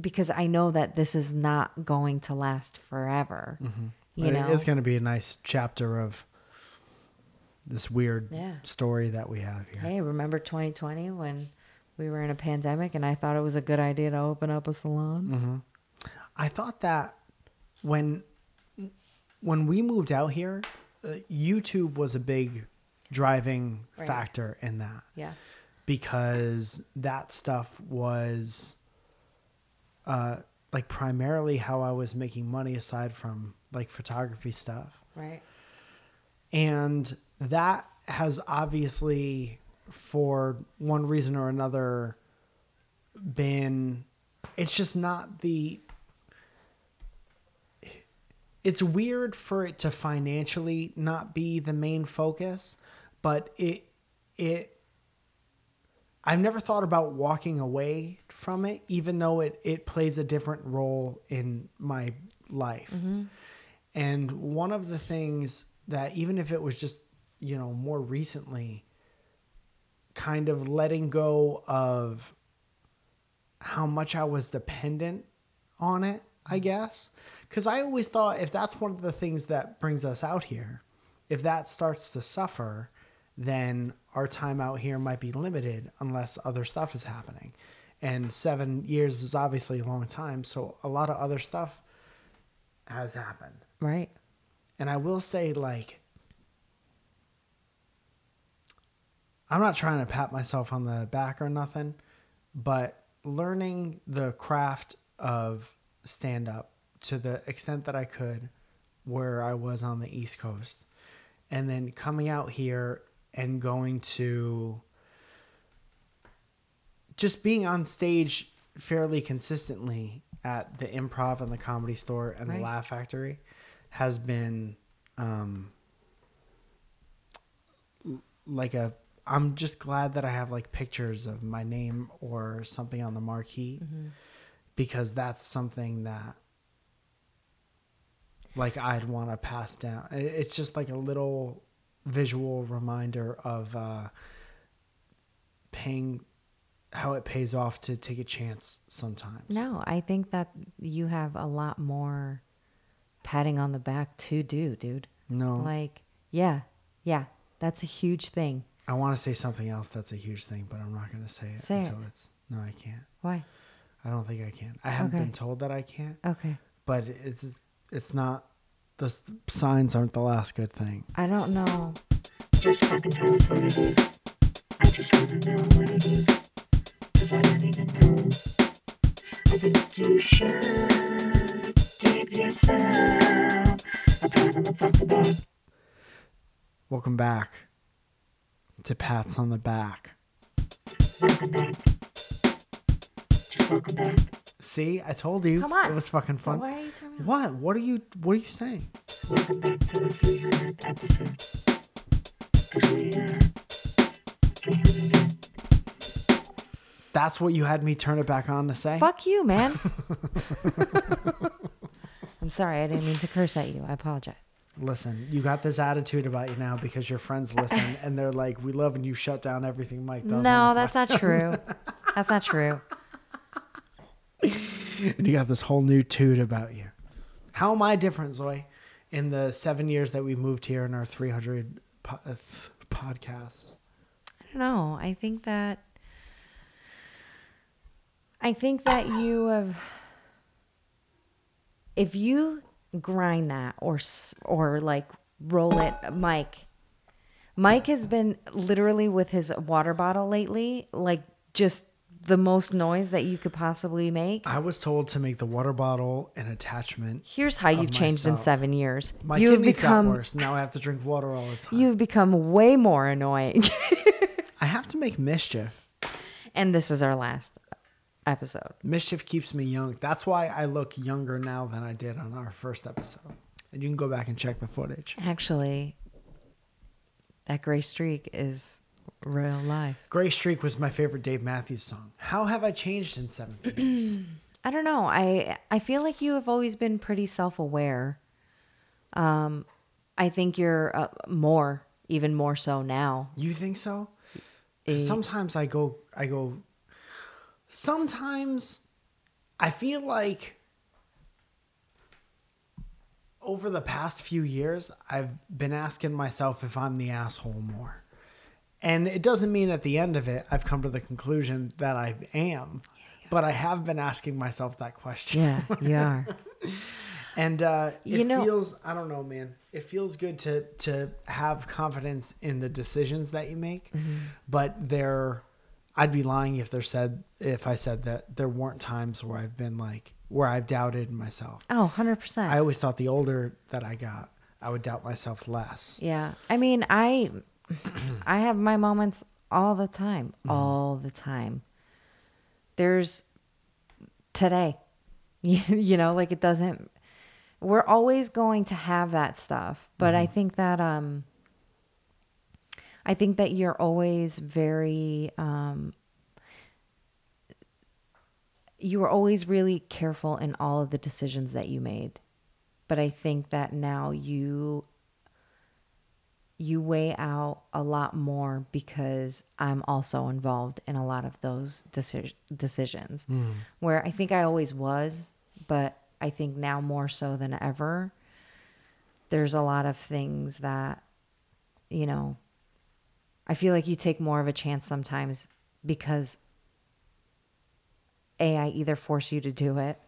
because I know that this is not going to last forever. Mhm. You know, it is going to be a nice chapter of this weird Yeah. story that we have here. hey, remember 2020 when we were in a pandemic and I thought it was a good idea to open up a salon? hmm I thought that when when we moved out here, uh, YouTube was a big driving Right. factor in that. Yeah. Because that stuff was uh like primarily how I was making money aside from like photography stuff. Right. And that has obviously, for one reason or another, been. It's just not the. It's weird for it to financially not be the main focus, but it. It. I've never thought about walking away from it, even though it, it plays a different role in my life. Mm-hmm. And one of the things that, even if it was just, you know, more recently, kind of letting go of how much I was dependent on it, I mm-hmm. guess. Because I always thought if that's one of the things that brings us out here, if that starts to suffer, then our time out here might be limited unless other stuff is happening. And seven years is obviously a long time. So a lot of other stuff has happened. Right. And I will say, like, I'm not trying to pat myself on the back or nothing, but learning the craft of stand up to the extent that I could where I was on the East Coast, and then coming out here and going to just being on stage fairly consistently at the improv and the comedy store and Right. the laugh factory has been um like a i'm just glad that i have like pictures of my name or something on the marquee Mhm. because that's something that like i'd want to pass down it's just like a little visual reminder of uh paying how it pays off to take a chance sometimes No, I think that you have a lot more patting on the back to do, dude. No. Like, yeah, yeah, that's a huge thing. I want to say something else that's a huge thing, but I'm not going to say it Say until it. it's. No, I can't. Why? I don't think I can. I haven't Okay. been told that I can't. Okay. But it's it's not. The signs aren't the last good thing. I don't know. Just fucking tell us what it is. I just wanna know what it is. Welcome back to pats on the back. Welcome back. Just welcome back. See, I told you. Come on. It was fucking fun. Why are you turning What? What are you? What are you saying? Welcome back to the 300th episode. That's what you had me turn it back on to say. Fuck you, man. I'm sorry, I didn't mean to curse at you. I apologize. Listen, you got this attitude about you now because your friends listen and they're like, "We love when you shut down everything Mike does." No, that's not true. That's not true. and you got this whole new toot about you. How am I different, Zoe? In the seven years that we moved here in our 300 po- uh, th- podcasts, I don't know. I think that I think that you have if you grind that or or like roll it Mike Mike has been literally with his water bottle lately like just the most noise that you could possibly make. I was told to make the water bottle an attachment. Here's how you've changed in 7 years. My you have kidneys become got worse. Now I have to drink water all the time. you've become way more annoying. I have to make mischief. and this is our last episode. Mischief keeps me young. That's why I look younger now than I did on our first episode. And you can go back and check the footage. Actually, that gray streak is real life. Gray Streak was my favorite Dave Matthews song. How have I changed in seven years? I don't know. I I feel like you have always been pretty self-aware. Um I think you're uh, more, even more so now. You think so? Eh. Sometimes I go, I go. Sometimes I feel like over the past few years, I've been asking myself if I'm the asshole more. And it doesn't mean at the end of it, I've come to the conclusion that I am, but I have been asking myself that question. Yeah, you are. and uh, it You know- feels I don't know, man. It feels good to to have confidence in the decisions that you make, Mhm. but there, I'd be lying if there said if I said that there weren't times where I've been like where I've doubted myself. Oh, 100%. I always thought the older that I got, I would doubt myself less. Yeah. I mean, I I have my moments all the time. Mm-hmm. All the time. There's today. You, you know, like it doesn't we're always going to have that stuff. But I think that um I think that you're always very um you were always really careful in all of the decisions that you made. But I think that now you you weigh out a lot more because I'm also involved in a lot of those deci- decisions. Mm. Where I think I always was, but I think now more so than ever, there's a lot of things that, you know, I feel like you take more of a chance sometimes because A, I either force you to do it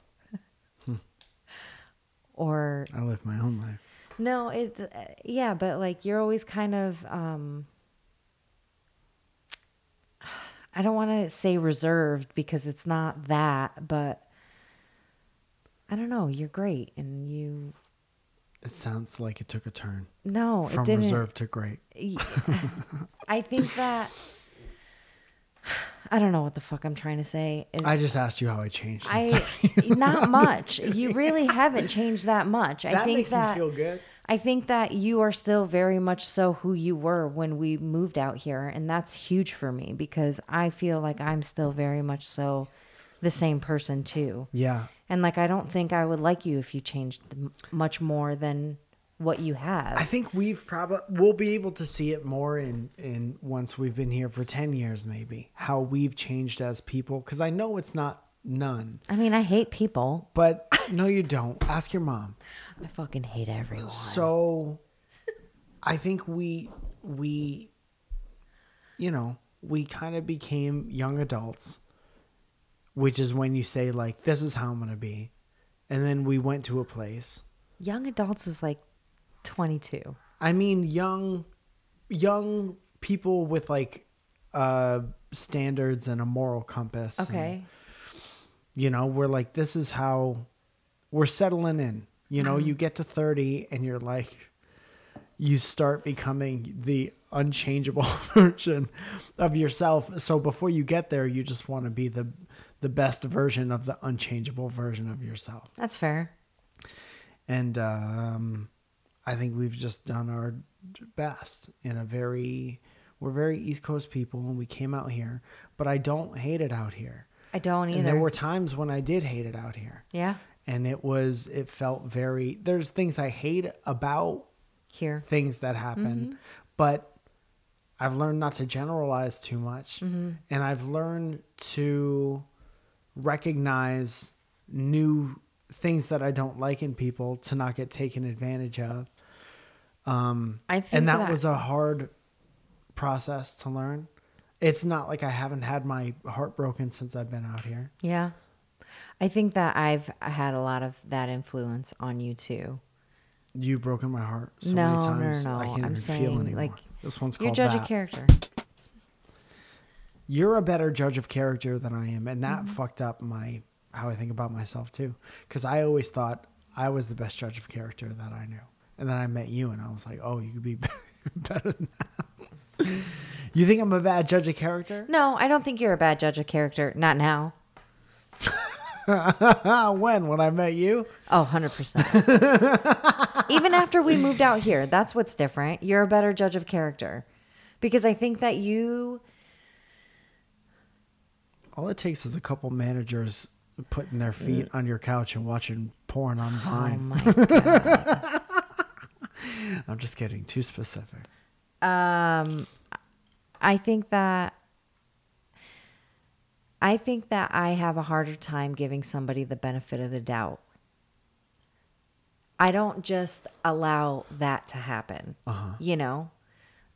Hmm. or I live my own life. no, it's uh, yeah, but like you're always kind of um I don't want to say reserved because it's not that, but I don't know, you're great and you It sounds like it took a turn. No, it from reserve to great. I think that I don't know what the fuck I'm trying to say. Is I just asked you how I changed. I not much. You really haven't changed that much. I think makes me that feel good. I think that you are still very much so who you were when we moved out here, and that's huge for me because I feel like I'm still very much so the same person too. Yeah. And like I don't think I would like you if you changed much more than what you have. I think we've probably we'll be able to see it more in in once we've been here for 10 years maybe how we've changed as people cuz I know it's not none. I mean, I hate people. But no you don't. Ask your mom. I fucking hate everyone. So I think we we you know, we kind of became young adults which is when you say like this is how I'm going to be. And then we went to a place Young adults is like 22. I mean, young, young people with like uh standards and a moral compass. and, Okay. you know, we're like, this is how we're settling in. You know, you get to thirty and you're like, you start becoming the unchangeable version of yourself. So before you get there, you just want to be the the best version of the unchangeable version of yourself That's fair. and um, I think we've just done our best in a very we're very East Coast people and we came out here, but I don't hate it out here. I don't And there were times when I did hate it out here. Yeah. And it was it felt very there's things I hate about here things that happen, Mhm. but I've learned not to generalize too much Mhm. and I've learned to recognize new things that I don't like in people to not get taken advantage of. Um, I think and that, that- was a hard process to learn. It's not like I haven't had my heart broken since I've been out here. Yeah. I think that I've had a lot of that influence on you too. You've broken my heart so no, many times. no, no, I can't I'm even saying feel anymore. like this one's called judge that. of character. You're a better judge of character than I am, and that Mhm. fucked up my how I think about myself too. Because I always thought I was the best judge of character that I knew, and then I met you, and I was like, oh, you could be better than that. you think I'm a bad judge of character? No, I don't think you're a bad judge of character. Not now. when? When I met you? Oh, 100%. Even after we moved out here, that's what's different. You're a better judge of character. Because I think that you All it takes is a couple managers putting their feet on your couch and watching porn on Vine. my God. I'm just kidding. Too specific. um I think that I think that I have a harder time giving somebody the benefit of the doubt. I don't just allow that to happen. Uh-huh. You know?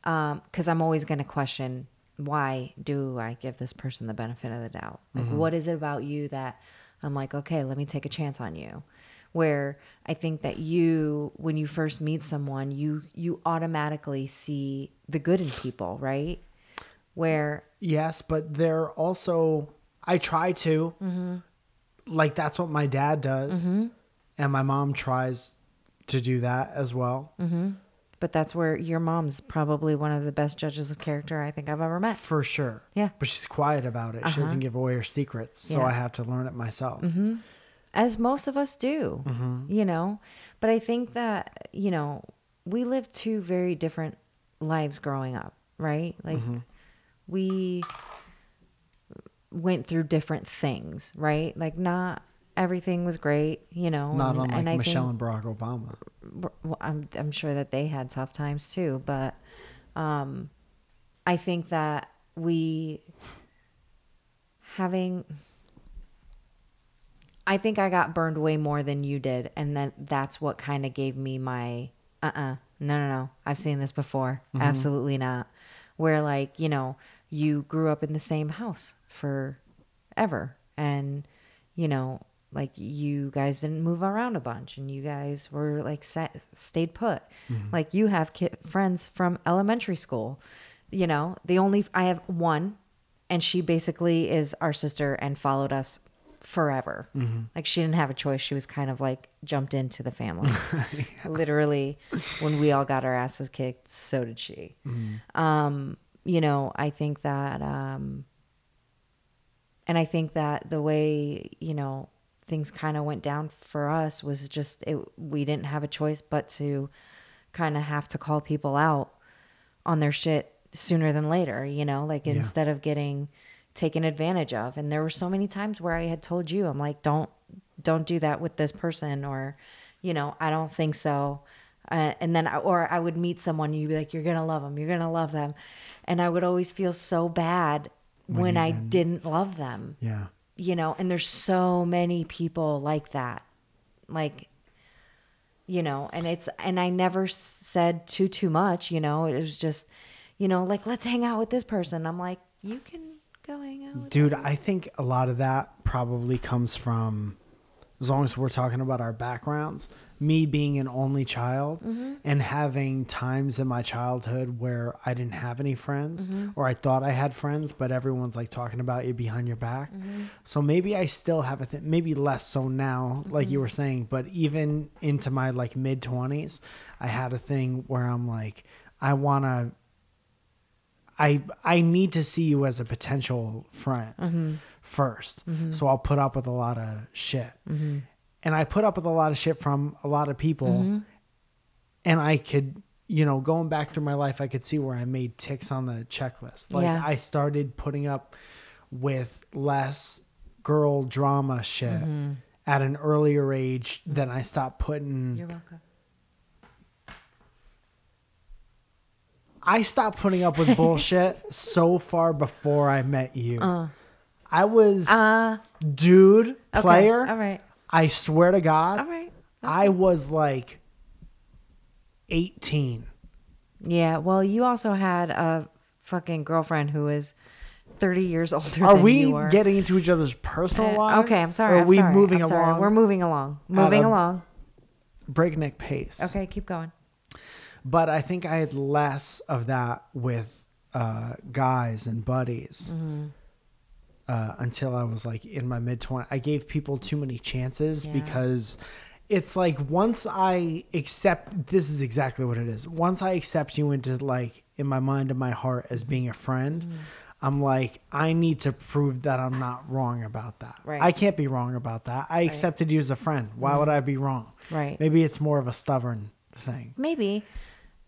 Um, cuz I'm always going to question why do I give this person the benefit of the doubt? Like Mhm. what is it about you that I'm like, "Okay, let me take a chance on you." where I think that you when you first meet someone, you you automatically see the good in people, right? Where Yes, but they're also I try to. Mhm. Like that's what my dad does. Mhm. And my mom tries to do that as well. But that's where your mom's probably one of the best judges of character I think I've ever met. For sure. Yeah. But she's quiet about it. She Uh-huh. doesn't give away her secrets. So Yeah. I have to learn it myself. hmm As most of us do, Mhm. you know. But I think that, you know, we lived two very different lives growing up, right? Like, Mhm. we went through different things, right? Like, not everything was great, you know. Not and, unlike and Michelle think- and Barack Obama. well, I'm I'm sure that they had tough times too, but um, I think that we having. I think I got burned way more than you did, and then that's what kind of gave me my uh uh no no no I've seen this before Mhm. absolutely not where like you know you grew up in the same house for ever and you know like you guys didn't move around a bunch and you guys were like set, stayed put. Mhm. like you have ki- friends from elementary school you know? The only i have one and she basically is our sister and followed us forever. Mhm. like she didn't have a choice. She was kind of like jumped into the family. Literally when we all got our asses kicked so did she. Mhm. um you know i think that um and i think that the way you know things kind of went down for us was just it we didn't have a choice but to kind of have to call people out on their shit sooner than later you know like Yeah. instead of getting taken advantage of. And there were so many times where i had told you i'm like don't don't do that with this person or you know i don't think so. Uh, and then I, or i would meet someone and you'd be like you're gonna love them you're gonna love them. And i would always feel so bad When when, i didn't love them. Yeah. You know and there's so many people like that. Like you know and it's and i never said too too much you know it was just you know like let's hang out with this person. I'm like you can go hang out with Dude, I think a lot of that probably comes from, as long as we're talking about our backgrounds, me being an only child Mhm. and having times in my childhood where I didn't have any friends Mhm. or I thought I had friends, but everyone's like talking about you behind your back. Mhm. So maybe I still have a thing, maybe less so now, like you Mhm. were saying, but even into my like mid 20s, I had a thing where I'm like, I want to. I I need to see you as a potential friend Mhm. 1st Mhm. So I'll put up with a lot of shit. Mhm. And I put up with a lot of shit from a lot of people. Mhm. And I could, you know, going back through my life, I could see where I made ticks on the checklist. Like Yeah. I started putting up with less girl drama shit Mhm. at an earlier age than I stopped putting you're welcome I stopped putting up with bullshit so far before I met you. Uh. I was Uh. dude Okay, player. all right. I swear to God. All right, I was like 18. yeah well you also had a fucking girlfriend who was 30 years older Are than we were. getting into each other's personal Uh, lives? okay i'm sorry Or are I'm we sorry, moving I'm sorry. along? we're moving along moving along Breakneck pace. okay keep going But I think I had less of that with uh, guys and buddies. Mhm. Uh, until I was like in my mid 20s. I gave people too many chances Yeah. because it's like once I accept this is exactly what it is. Once I accept you into like in my mind and my heart as being a friend, Mm-hmm. I'm like I need to prove that I'm not wrong about that. Right. I can't be wrong about that. I accepted you as a friend. Why would Mhm. I be wrong? Right. Maybe it's more of a stubborn thing. Maybe,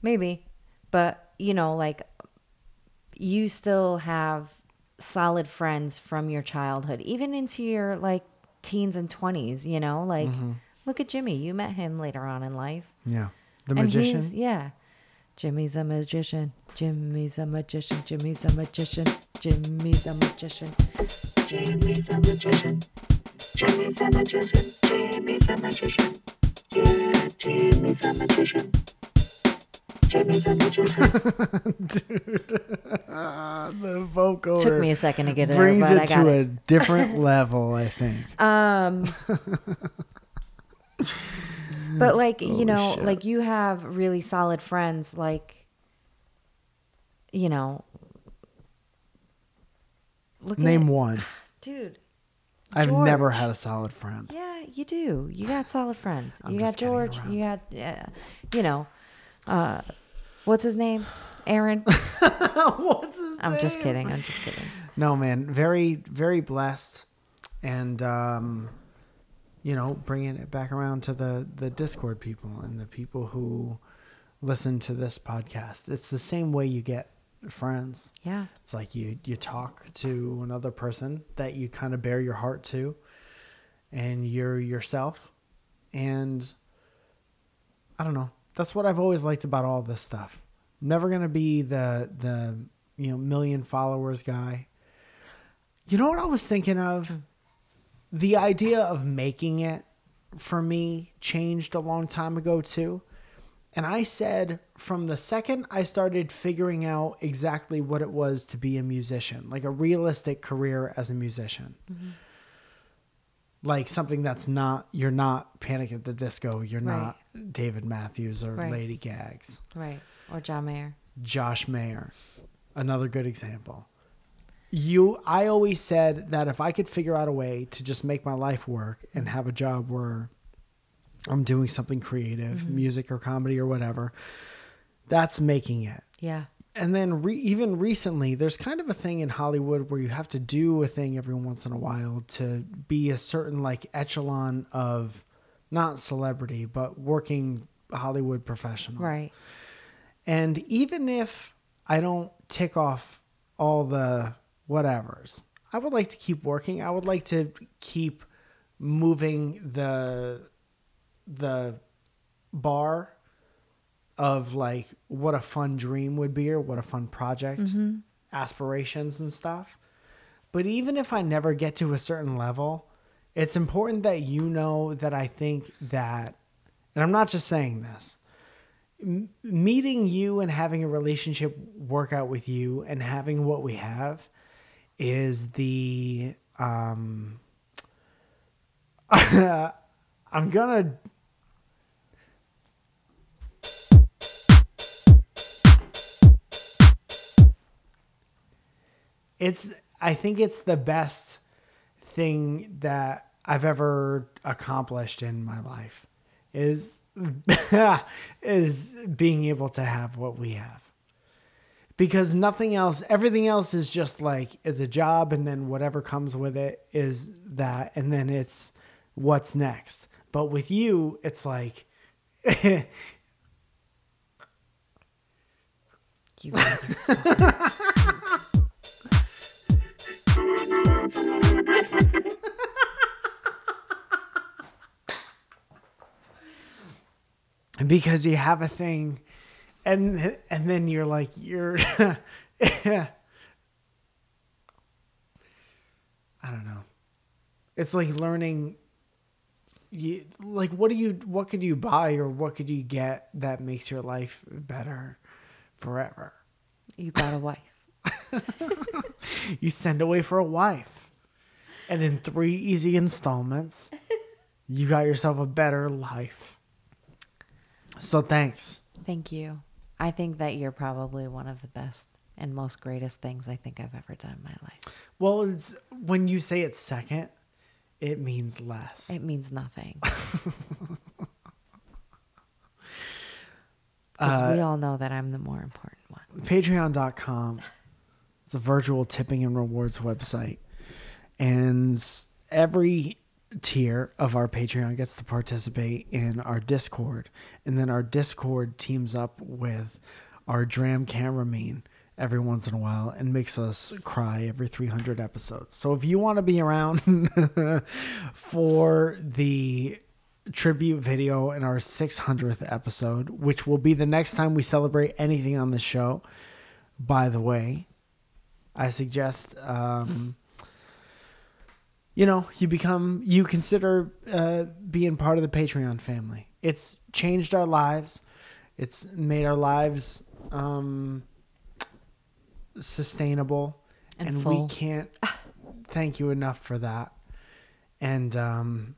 maybe, but you know, like you still have solid friends from your childhood, even into your like teens and twenties. You know, like Mhm. look at Jimmy. You met him later on in life. Yeah. The And magician. he's- yeah. Jimmy's a magician. Jimmy's a magician. Jimmy's a magician. Jimmy's a magician. Jimmy's a magician. Jimmy's a magician. Jimmy's a magician. Yeah, Jimmy's a magician. A the vocal Took me a second to get it brings but it I got to it. a different level, I think. Um, but like you know, shit. like you have really solid friends, like you know. Name at, one. dude. I've never had a solid friend. Yeah, you do. You got solid friends. You got George. You got, uh, you know, uh, what's his name? Aaron. what's his I'm just kidding. I'm just kidding. No, man, very, very blessed, and um, you know, bringing it back around to the the Discord people and the people who listen to this podcast. It's the same way you get friends. Yeah. It's like you you talk to another person that you kind of bear your heart to, and you're yourself, and I don't know. That's what I've always liked about all this stuff. Never gonna be the the you know million followers guy. You know what I was thinking of? Hmm. The idea of making it for me changed a long time ago too. And I said from the second I started figuring out exactly what it was to be a musician, like a realistic career as a musician. Mm-hmm. Like something that's not you're not Panic at the Disco, you're Right. not David Matthews or Right. Lady Gaga. Right. Or John Mayer. Josh Mayer, another good example. You, I always said that if I could figure out a way to just make my life work and have a job where I'm doing something creative, Mhm. music or comedy or whatever, that's making it. Yeah. And then re- even recently, there's kind of a thing in Hollywood where you have to do a thing every once in a while to be a certain like echelon of not celebrity, but working Hollywood professional. Right. And even if I don't tick off all the whatevers, I would like to keep working. I would like to keep moving the the bar of like what a fun dream would be or what a fun project Mhm. aspirations and stuff. But even if I never get to a certain level, it's important that you know that I think that, and I'm not just saying this, m- meeting you and having a relationship work out with you and having what we have is the, um, I'm gonna it's I think it's the best thing that I've ever accomplished in my life is is being able to have what we have. Because nothing else everything else is just like it's a job and then whatever comes with it is that and then it's what's next. But with you it's like You because you have a thing and and then you're like you're I don't know. It's like learning you like what do you what could you buy or what could you get that makes your life better forever? You got a wife. you send away for a wife. And in 3 easy installments, you got yourself a better life. So thanks. Thank you. I think that you're probably one of the best and most greatest things I think I've ever done in my life. Well, it's when you say it's second, it means less. It means nothing. Because Uh, we all know that I'm the more important one. Patreon.com. It's a virtual tipping and rewards website. And every tier of our Patreon gets to participate in our Discord. And then our Discord teams up with our Dram camera cameraman every once in a while and makes us cry every 300 episodes. So if you want to be around for the tribute video in our 600th episode, which will be the next time we celebrate anything on the show, by the way, I suggest um, you know, you become you consider uh, being part of the Patreon family. It's changed our lives. It's made our lives um, sustainable, And and, we can't thank you enough for that. And um,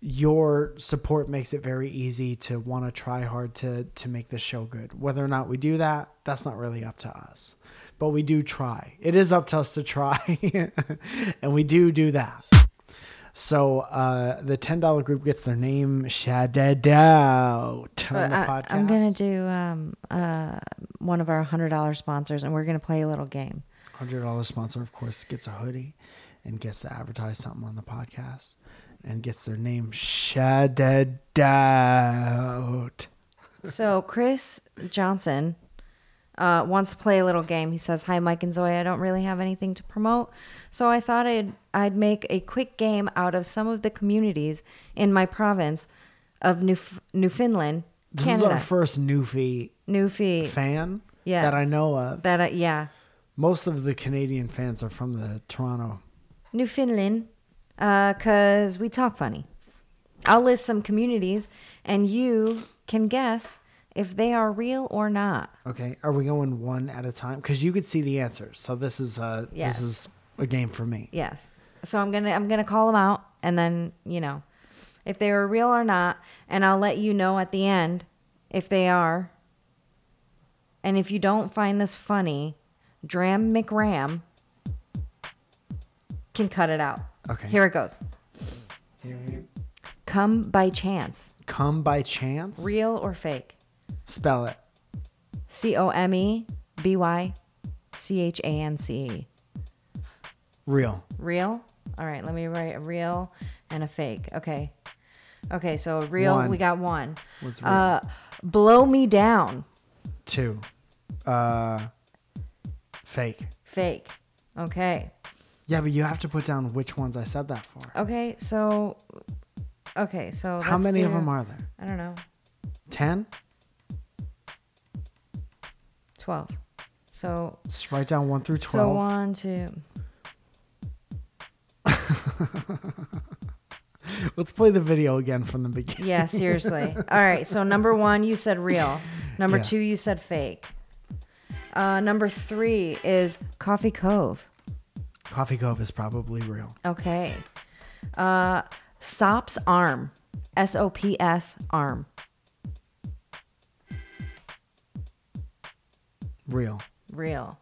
your support makes it very easy to want to try hard to to make this show good. Whether or not we do that, that's not really up to us. But we do try. It is up to us to try. and we do do that. So uh, the ten dollar group gets their name shouted out on the I, podcast. I'm gonna do um, uh, one of our hundred dollar sponsors, and we're gonna play a little game. hundred dollar sponsor, of course, gets a hoodie and gets to advertise something on the podcast and gets their name shouted out. So Chris Johnson uh, wants to play a little game. He says, "Hi, Mike and Zoe. I don't really have anything to promote, so I thought I'd I'd make a quick game out of some of the communities in my province of Newf- Newfoundland, This Canada. is our first Newfie Newfie fan Yes. that I know of. That I, yeah, Most of the Canadian fans are from the Toronto. Newfoundland, because we talk funny. I'll list some communities, and you can guess if they are real or not. Okay, are we going one at a time? Because you could see the answers. So this is uh Yes. this is a game for me. Yes. So I'm gonna I'm gonna call them out, and then you know, if they are real or not, and I'll let you know at the end if they are. And if you don't find this funny, Dram McRam can cut it out. Okay. Here it goes. Come by chance. Come by chance. Real or fake? Spell it. C O M E B Y C H A N C E. Real. Real? All right, let me write a real and a fake. Okay. Okay, so real, One. we got one. What's real? Uh, blow me down. Two. Uh, fake. Fake. Okay. Yeah, but you have to put down which ones I said that for. Okay, so. Okay, so. How many of them are there? I don't know. Ten. 12. So. Just write down one through 12. So twelve. one, two. Let's play the video again from the beginning. Yeah, seriously. All right, so number one, you said real. Number Yeah. two, you said fake. Uh, number three is Coffee Cove. Coffee Cove is probably real. Okay. Uh, Sops Arm. S O P S Arm. Real. Real.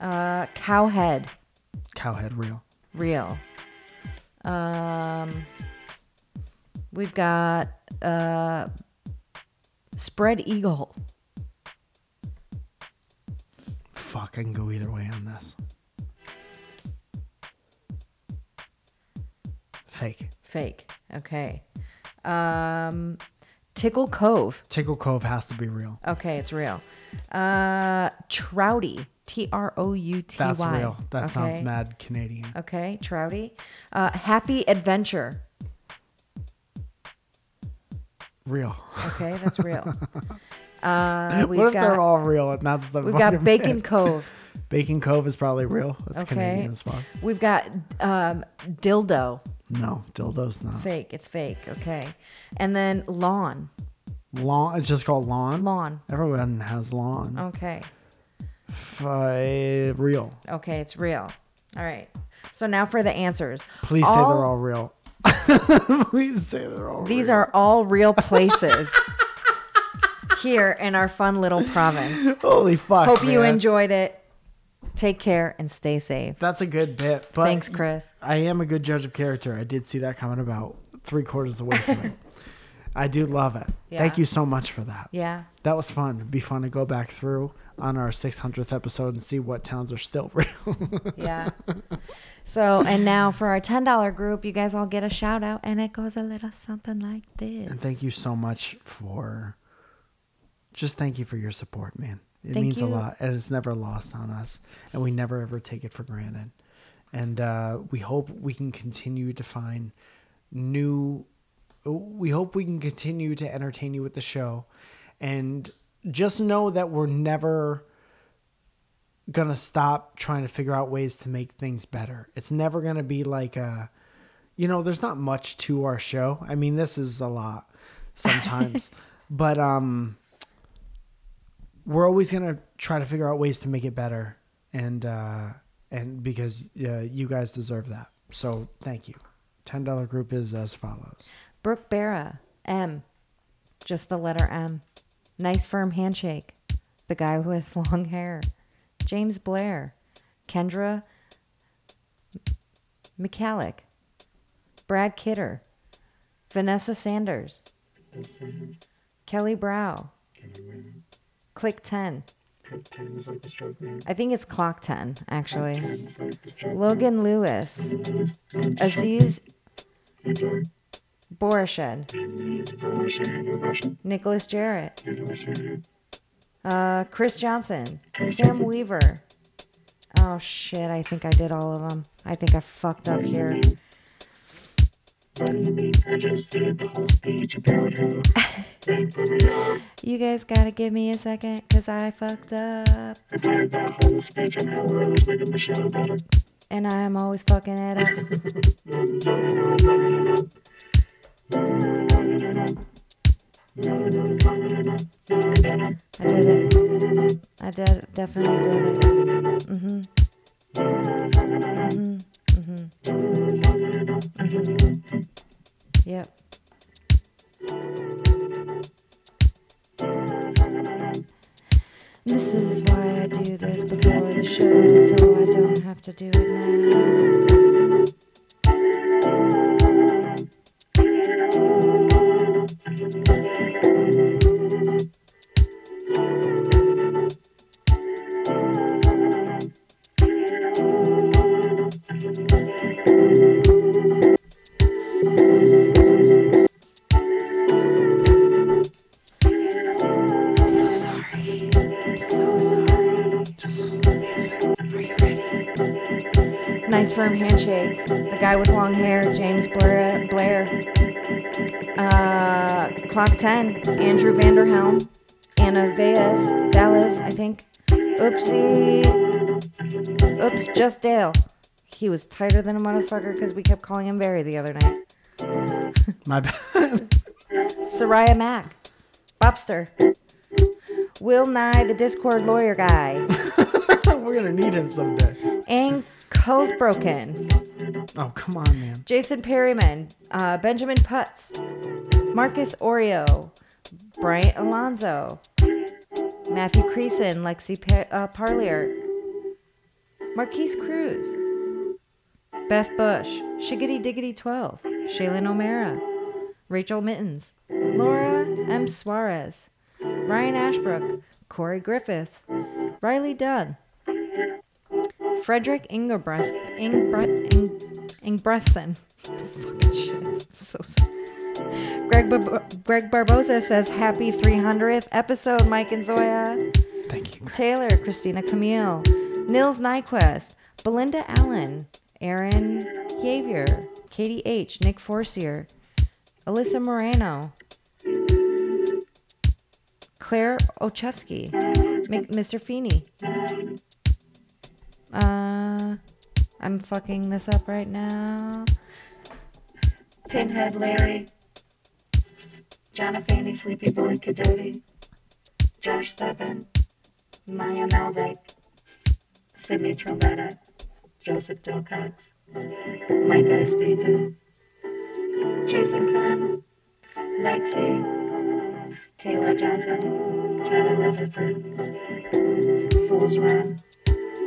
Uh, Cowhead. Cowhead real. Real. Um, we've got uh, Spread Eagle. Fuck, I can go either way on this. Fake. Fake. Okay. Um, Tickle Cove. Tickle Cove has to be real. Okay, it's real. Uh, Trouty. T R O U T Y. That's real. That sounds mad Canadian. Okay, Trouty. Uh, Happy Adventure. Real. Okay, that's real. Uh, we've what if got, they're all real and that's the We've got Bacon? Cove. Bacon Cove is probably real. That's Okay. Canadian as fuck. We've got um, Dildo. No, dildo's not. Fake. It's fake. Okay. And then Lawn. Lawn. It's just called lawn. Lawn. Everyone has lawn. Okay. F- uh, real. Okay, it's real. All right. So now for the answers. Please say they're all real. Please say they're all These real. are all real places here in our fun little province. Holy fuck. Hope you enjoyed it. Take care and stay safe. That's a good bit. But Thanks, Chris. I am a good judge of character. I did see that coming about three quarters of the way through. I do love it. Thank you so much for that. Yeah. That was fun. It'd be fun to go back through on our 600th episode and see what towns are still real. Yeah. So, and now for our $10 group, you guys all get a shout out, and it goes a little something like this. And thank you so much for just thank you for your support, man. It Thank means a lot and it's never lost on us. And we never ever take it for granted. And uh, we hope we can continue to find new we hope we can continue to entertain you with the show. And just know that we're never gonna stop trying to figure out ways to make things better. It's never gonna be like a you know, there's not much to our show. I mean, this is a lot sometimes, but um, we're always gonna try to figure out ways to make it better, and uh, and because uh, you guys deserve that. So thank you. $10 group is as follows. Brooke Barra, M. Just the letter M. Nice firm handshake. The guy with long hair. James Blair. Kendra McCallick. Brad Kidder. Vanessa Sanders. Kelly Brow. Click 10. I think it's clock 10, actually. Logan Lewis. Aziz Borished. Nicholas Jarrett. Uh, Chris Johnson. Sam Weaver. Oh shit, I think I did all of them. I think I fucked up here. You guys gotta give me a second, cause I fucked up. The whole bridge and how with the microphone and I'm always fucking it up. I did it. I did definitely did it. Mm-hmm. Mm-hmm. Mm-hmm. Mm-hmm. Yep. This is why I do this before the show, so I don't have to do it now. Guy with long hair, James Blair. Blair. Uh, clock 10, Andrew Vanderhelm. Anna Veas, Dallas, I think. Oopsie. Oops, just Dale. He was tighter than a motherfucker because we kept calling him Barry the other night. My bad. Soraya Mack. Bobster. Will Nye, the Discord lawyer guy. We're going to need him someday. Ankles broken. Oh, come on, man. Jason Perryman. Uh, Benjamin Putz. Marcus Oreo. Bryant Alonzo. Matthew Creason. Lexi pa- uh, Parlier. Marquise Cruz. Beth Bush. Shiggity Diggity 12. Shaylin O'Mara. Rachel Mittens. Laura M. Suarez. Ryan Ashbrook. Corey Griffiths. Riley Dunn. Frederick Ingebreth, Ingbre, Ing, Fucking shit. I'm so sorry. Greg, Bar- Greg Barboza says, Happy 300th episode, Mike and Zoya. Thank you. Taylor, Christina Camille, Nils Nyquist, Belinda Allen, Aaron Javier, Katie H., Nick Forcier, Alyssa Moreno, Claire Ochevsky, Mr. Feeney. Uh, I'm fucking this up right now. Pinhead Larry, Jonathan Sleepy Boy Cadoti, Josh Steppen, Maya Malvik, Sydney Trombetta, Joseph Dilcox, Mike Espiritu, Jason Khan, Lexi, Kayla Johnson, Tyler Rutherford, Fools Run,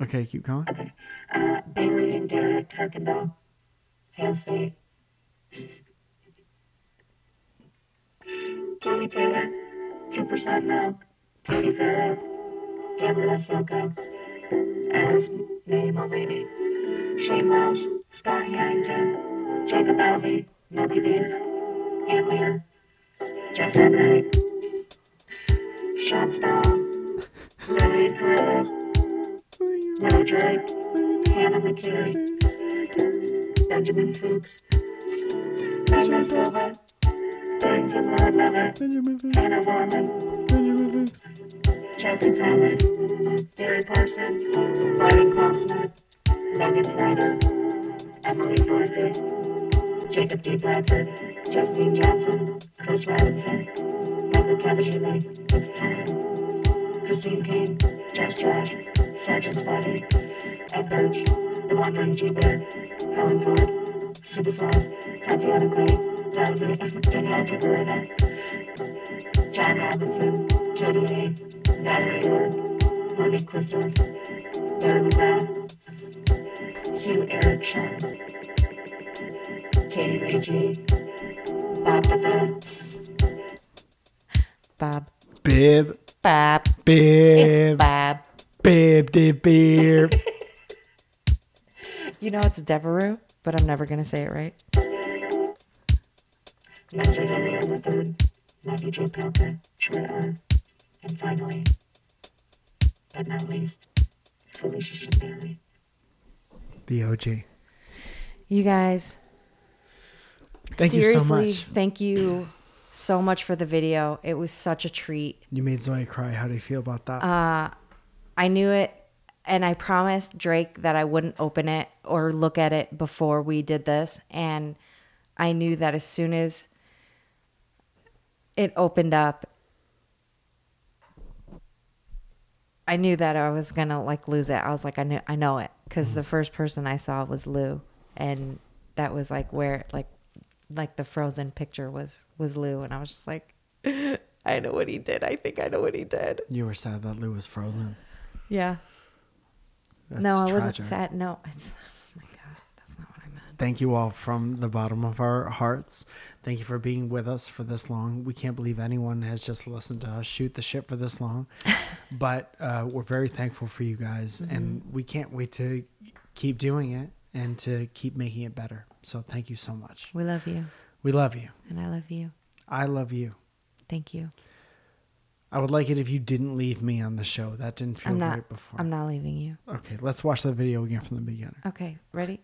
Okay, keep going. Okay. Uh, Bailey and Derek Kirkendall, Hale State. Katie Taylor, 2% Milk, Katie Farrell, Gabrielle Silka, Alice May Mulvaney, Shane Welsh, Scott Harrington, Jacob Alvey, Milky Beans, Aunt Lear, Joseph Knight, Sean Stahl, Lillian Carrera, Will Drake, Hannah McCary, Benjamin Fuchs, Benjamin Silver, Barrington Lord Levitt, Hannah Borman, Chelsea Thomas, Gary Parsons, Brian Klausner, Megan Snyder, Emily Barker, Jacob D. Bradford, Justine Johnson, Chris Robinson, Michael Time, Christine Kane, Josh Trash, Sergeant Spotty, Ed Birch, The Wandering G. Bear, Helen Ford, Superfrost, Tatiana Clay, Danielle Tiberina, John Robinson, Jody A, Valerie York, Monique Christopher, Darren McGrath, Hugh Eric Sean, Katie Ray Bob DeVille, Bob. Bib. Bob. Bib. It's Bob. Bib. Dib. Bib. You know it's Devereux, but I'm never gonna say it right. Master Daniel Matthew J. Parker, Troy and finally, but not least, Felicia Shambiri. The OG. You guys. Thank you so seriously, much. Thank you so much for the video. It was such a treat. You made Zoe cry. How do you feel about that? Uh, I knew it, and I promised Drake that I wouldn't open it or look at it before we did this. And I knew that as soon as it opened up, I knew that I was gonna like lose it. I was like, I knew, I know it, because the first person I saw was Lou, and that was like where like like the frozen picture was was Lou, and I was just like, I know what he did. I think I know what he did. you were sad that Lou was frozen. Yeah. That's no, I tragic. wasn't sad. No, it's Oh my God, that's not what I meant. Thank you all from the bottom of our hearts. Thank you for being with us for this long. We can't believe anyone has just listened to us shoot the shit for this long. but uh, we're very thankful for you guys, and we can't wait to keep doing it and to keep making it better. So thank you so much. we love you, We love you. and I love you. I love you. Thank you. I would like it if you didn't leave me on the show. That didn't feel I'm not. great before. I'm not leaving you. Okay, let's watch the video again from the beginning. Okay, ready?